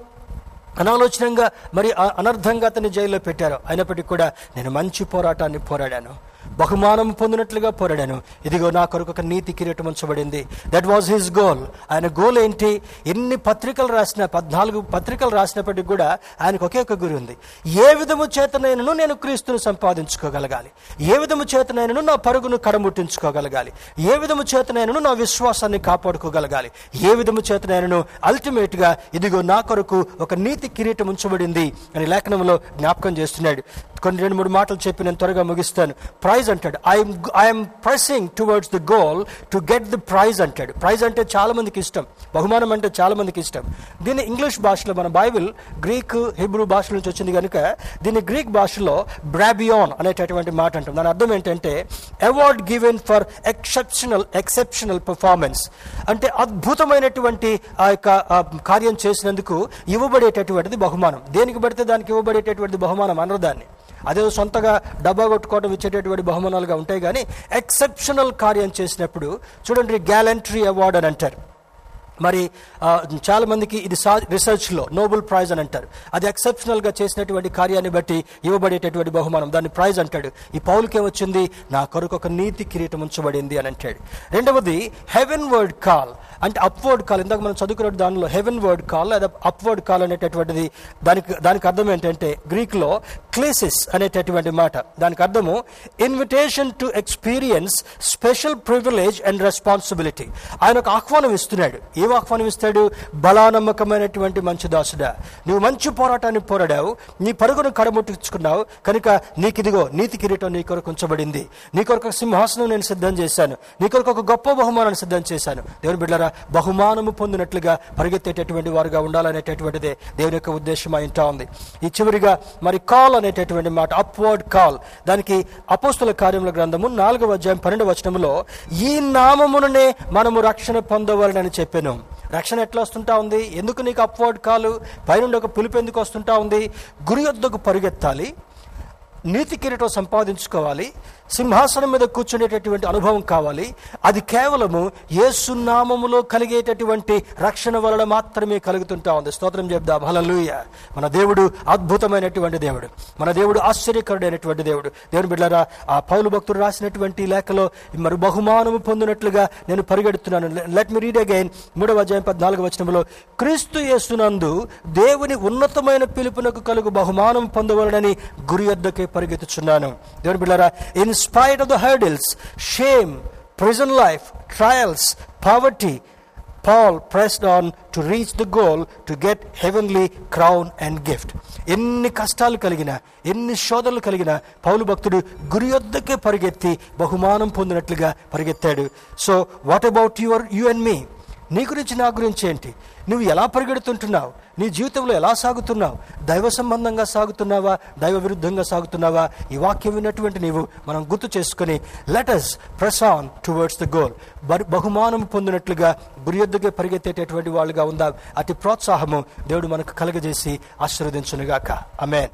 అనాలోచనంగా మరి అ- అనర్థంగా అతన్ని జైల్లో పెట్టారు అయినప్పటికీ కూడా నేను మంచి పోరాటాన్ని పోరాడాను. బహుమానం పొందినట్లుగా పోరాడాను. ఇదిగో నా కొరకు ఒక నీతి కిరీటం ఉంచబడింది. దట్ వాజ్ హిస్ గోల్ ఆయన గోల్ ఏంటి? ఎన్ని పత్రికలు రాసిన పద్నాలుగు పత్రికలు రాసినప్పటికీ కూడా ఆయనకు ఒకే ఒక గురి ఉంది. ఏ విధము చేతనైనను నేను క్రీస్తును సంపాదించుకోగలగాలి. ఏ విధము చేతనైనను నా పరుగును కడముట్టించుకోగలగాలి. ఏ విధము చేతనైనను నా విశ్వాసాన్ని కాపాడుకోగలగాలి. ఏ విధము చేతనైనను అల్టిమేట్గా ఇదిగో నా కొరకు ఒక నీతి కిరీటం ఉంచబడింది అని లేఖనంలో జ్ఞాపకం చేస్తున్నాడు. కొన్ని రెండు మూడు మాటలు చెప్పి నేను త్వరగా ముగిస్తాను. ప్రైజ్ అంటాడు. I'm I'm pressing towards the goal to get the prize అంటాడు. ప్రైజ్ అంటే చాలా మందికి ఇష్టం. బహుమానం అంటే చాలా మందికి ఇష్టం. దీన్ని ఇంగ్లీష్ భాషలో మన బైబిల్ గ్రీక్ హిబ్రూ భాష నుంచి వచ్చింది కనుక దీన్ని గ్రీక్ భాషలో బ్రాబియాన్ అనేటటువంటి మాట అంటాం. దాని అర్థం ఏంటంటే award given for exceptional exceptional performance అంటే అద్భుతమైనటువంటి ఆ యొక్క కార్యం చేసినందుకు ఇవ్వబడేటటువంటిది బహుమానం. దేనికి పడితే దానికి ఇవ్వబడేటటువంటి బహుమానం? అనరు దాన్ని అదేదో సొంతగా డబ్బా కొట్టుకోవడం ఇచ్చేటటువంటి బహుమానాలుగా ఉంటాయి కానీ ఎక్సెప్షనల్ కార్యం చేసినప్పుడు చూడండి గ్యాలంట్రీ అవార్డ్ అని అంటారు. మరి చాలామందికి ఇది సా రీసెర్చ్లో నోబెల్ ప్రైజ్ అని అంటారు. అది ఎక్సెప్షనల్గా చేసినటువంటి కార్యాన్ని బట్టి ఇవ్వబడేటటువంటి బహుమానం. దాన్ని ప్రైజ్ అంటాడు. ఈ పౌలకి ఏమొచ్చింది? నా కొరకు ఒక నీతి కిరీటం ఉంచబడింది అని అంటాడు. రెండవది హెవెన్ వర్డ్ కాల్ అంటే అప్వర్డ్ కాల్ ఇందాక మనం చదువుకున్న దానిలో హెవెన్ వర్డ్ కాల్ లేదా అప్వర్డ్ కాల్ అనేటటువంటిది దానికి దానికి అర్థం ఏంటంటే గ్రీక్లో క్లేసిస్ అనేటటువంటి మాట. దానికి అర్థము invitation to experience special privilege and responsibility ఆయన ఒక ఆహ్వానం ఇస్తున్నాడు. ఏం ఆహ్వానం ఇస్తాడు? బలానమ్మకమైనటువంటి మంచి దాసుడా. నువ్వు మంచి పోరాటాన్ని పోరాడావు నీ పరుగును కడముట్టించుకున్నావు కనుక నీకు ఇదిగో నీతి కిరీటం నీ కొరకు ఉంచబడింది. నీ కొరకు ఒక సింహాసనం నేను సిద్ధం చేశాను. నీ కొరకు ఒక గొప్ప బహుమానాన్ని సిద్ధం చేశాను. దేవుని బిడ్డరా బహుమానము పొందినట్లుగా పరిగెత్తేటటువంటి వారుగా ఉండాలనేటటువంటిదే దేవుని యొక్క ఉద్దేశం అయింటా ఉంది. ఈ చివరిగా మరి కాల్ అనేటటువంటి మాట అప్వర్డ్ కాల్ దానికి అపోస్తుల కార్యముల గ్రంథము నాలుగవ అధ్యాయం పన్నెండు వచనములో ఈ నామముననే మనము రక్షణ పొందవాలని చెప్పాను. రక్షణ ఎట్లా వస్తుంటా ఉంది? ఎందుకు నీకు అప్వర్డ్ కాలు పైనుండి ఒక పిలుపు ఎందుకు వస్తుంటా ఉంది? గురియొద్దకు పరిగెత్తాలి. నీతి కిరీటం సంపాదించుకోవాలి సింహాసనం మీద కూర్చునేటటువంటి అనుభవం కావాలి. అది కేవలము ఏసునామములో కలిగేటటువంటి రక్షణ వలన మాత్రమే కలుగుతుంటా ఉంది. స్తోత్రం చెప్దాం. హల్లెలూయా. మన దేవుడు అద్భుతమైనటువంటి దేవుడు. మన దేవుడు ఆశ్చర్యకరుడైనటువంటి దేవుడు. దేవుని బిడ్డారా ఆ పౌలు భక్తుడు రాసినటువంటి లేఖలో మరి బహుమానము పొందినట్లుగా నేను పరిగెడుతున్నాను. లెట్ మీ రీడ్ అగైన్ మూడవ అధ్యాయం పద్నాలుగు వచనంలో క్రీస్తు యేసునందు దేవుని ఉన్నతమైన పిలుపునకు కలుగు బహుమానం పొందవలనని గురి యొద్దకే పరిగెత్తుచున్నాను దేవుని బిడ్డారా in spite of the hurdles shame prison life trials poverty Paul pressed on to reach the goal to get heavenly crown and gift ఎన్ని కష్టాలు కలిగినా ఎన్ని శోధనలు కలిగినా పౌలు భక్తుడు గురి యొద్దకే పరిగెత్తి బహుమానం పొందినట్లుగా పరిగెత్తాడు so what about your you and me నీ గురించి నా గురించి ఏంటి? నువ్వు ఎలా పరిగెడుతుంటున్నావు? నీ జీవితంలో ఎలా సాగుతున్నావు? దైవ సంబంధంగా సాగుతున్నావా? దైవ విరుద్ధంగా సాగుతున్నావా? ఈ వాక్యం విన్నటువంటి నీవు మనం గుర్తు చేసుకుని let us on towards the goal బహుమానం పొందినట్లుగా గురియొద్దుగా పరిగెత్తేటటువంటి వాళ్ళుగా ఉందాం. అతి ప్రోత్సాహము దేవుడు మనకు కలగజేసి ఆశీర్వదించునుగాక. అమెన్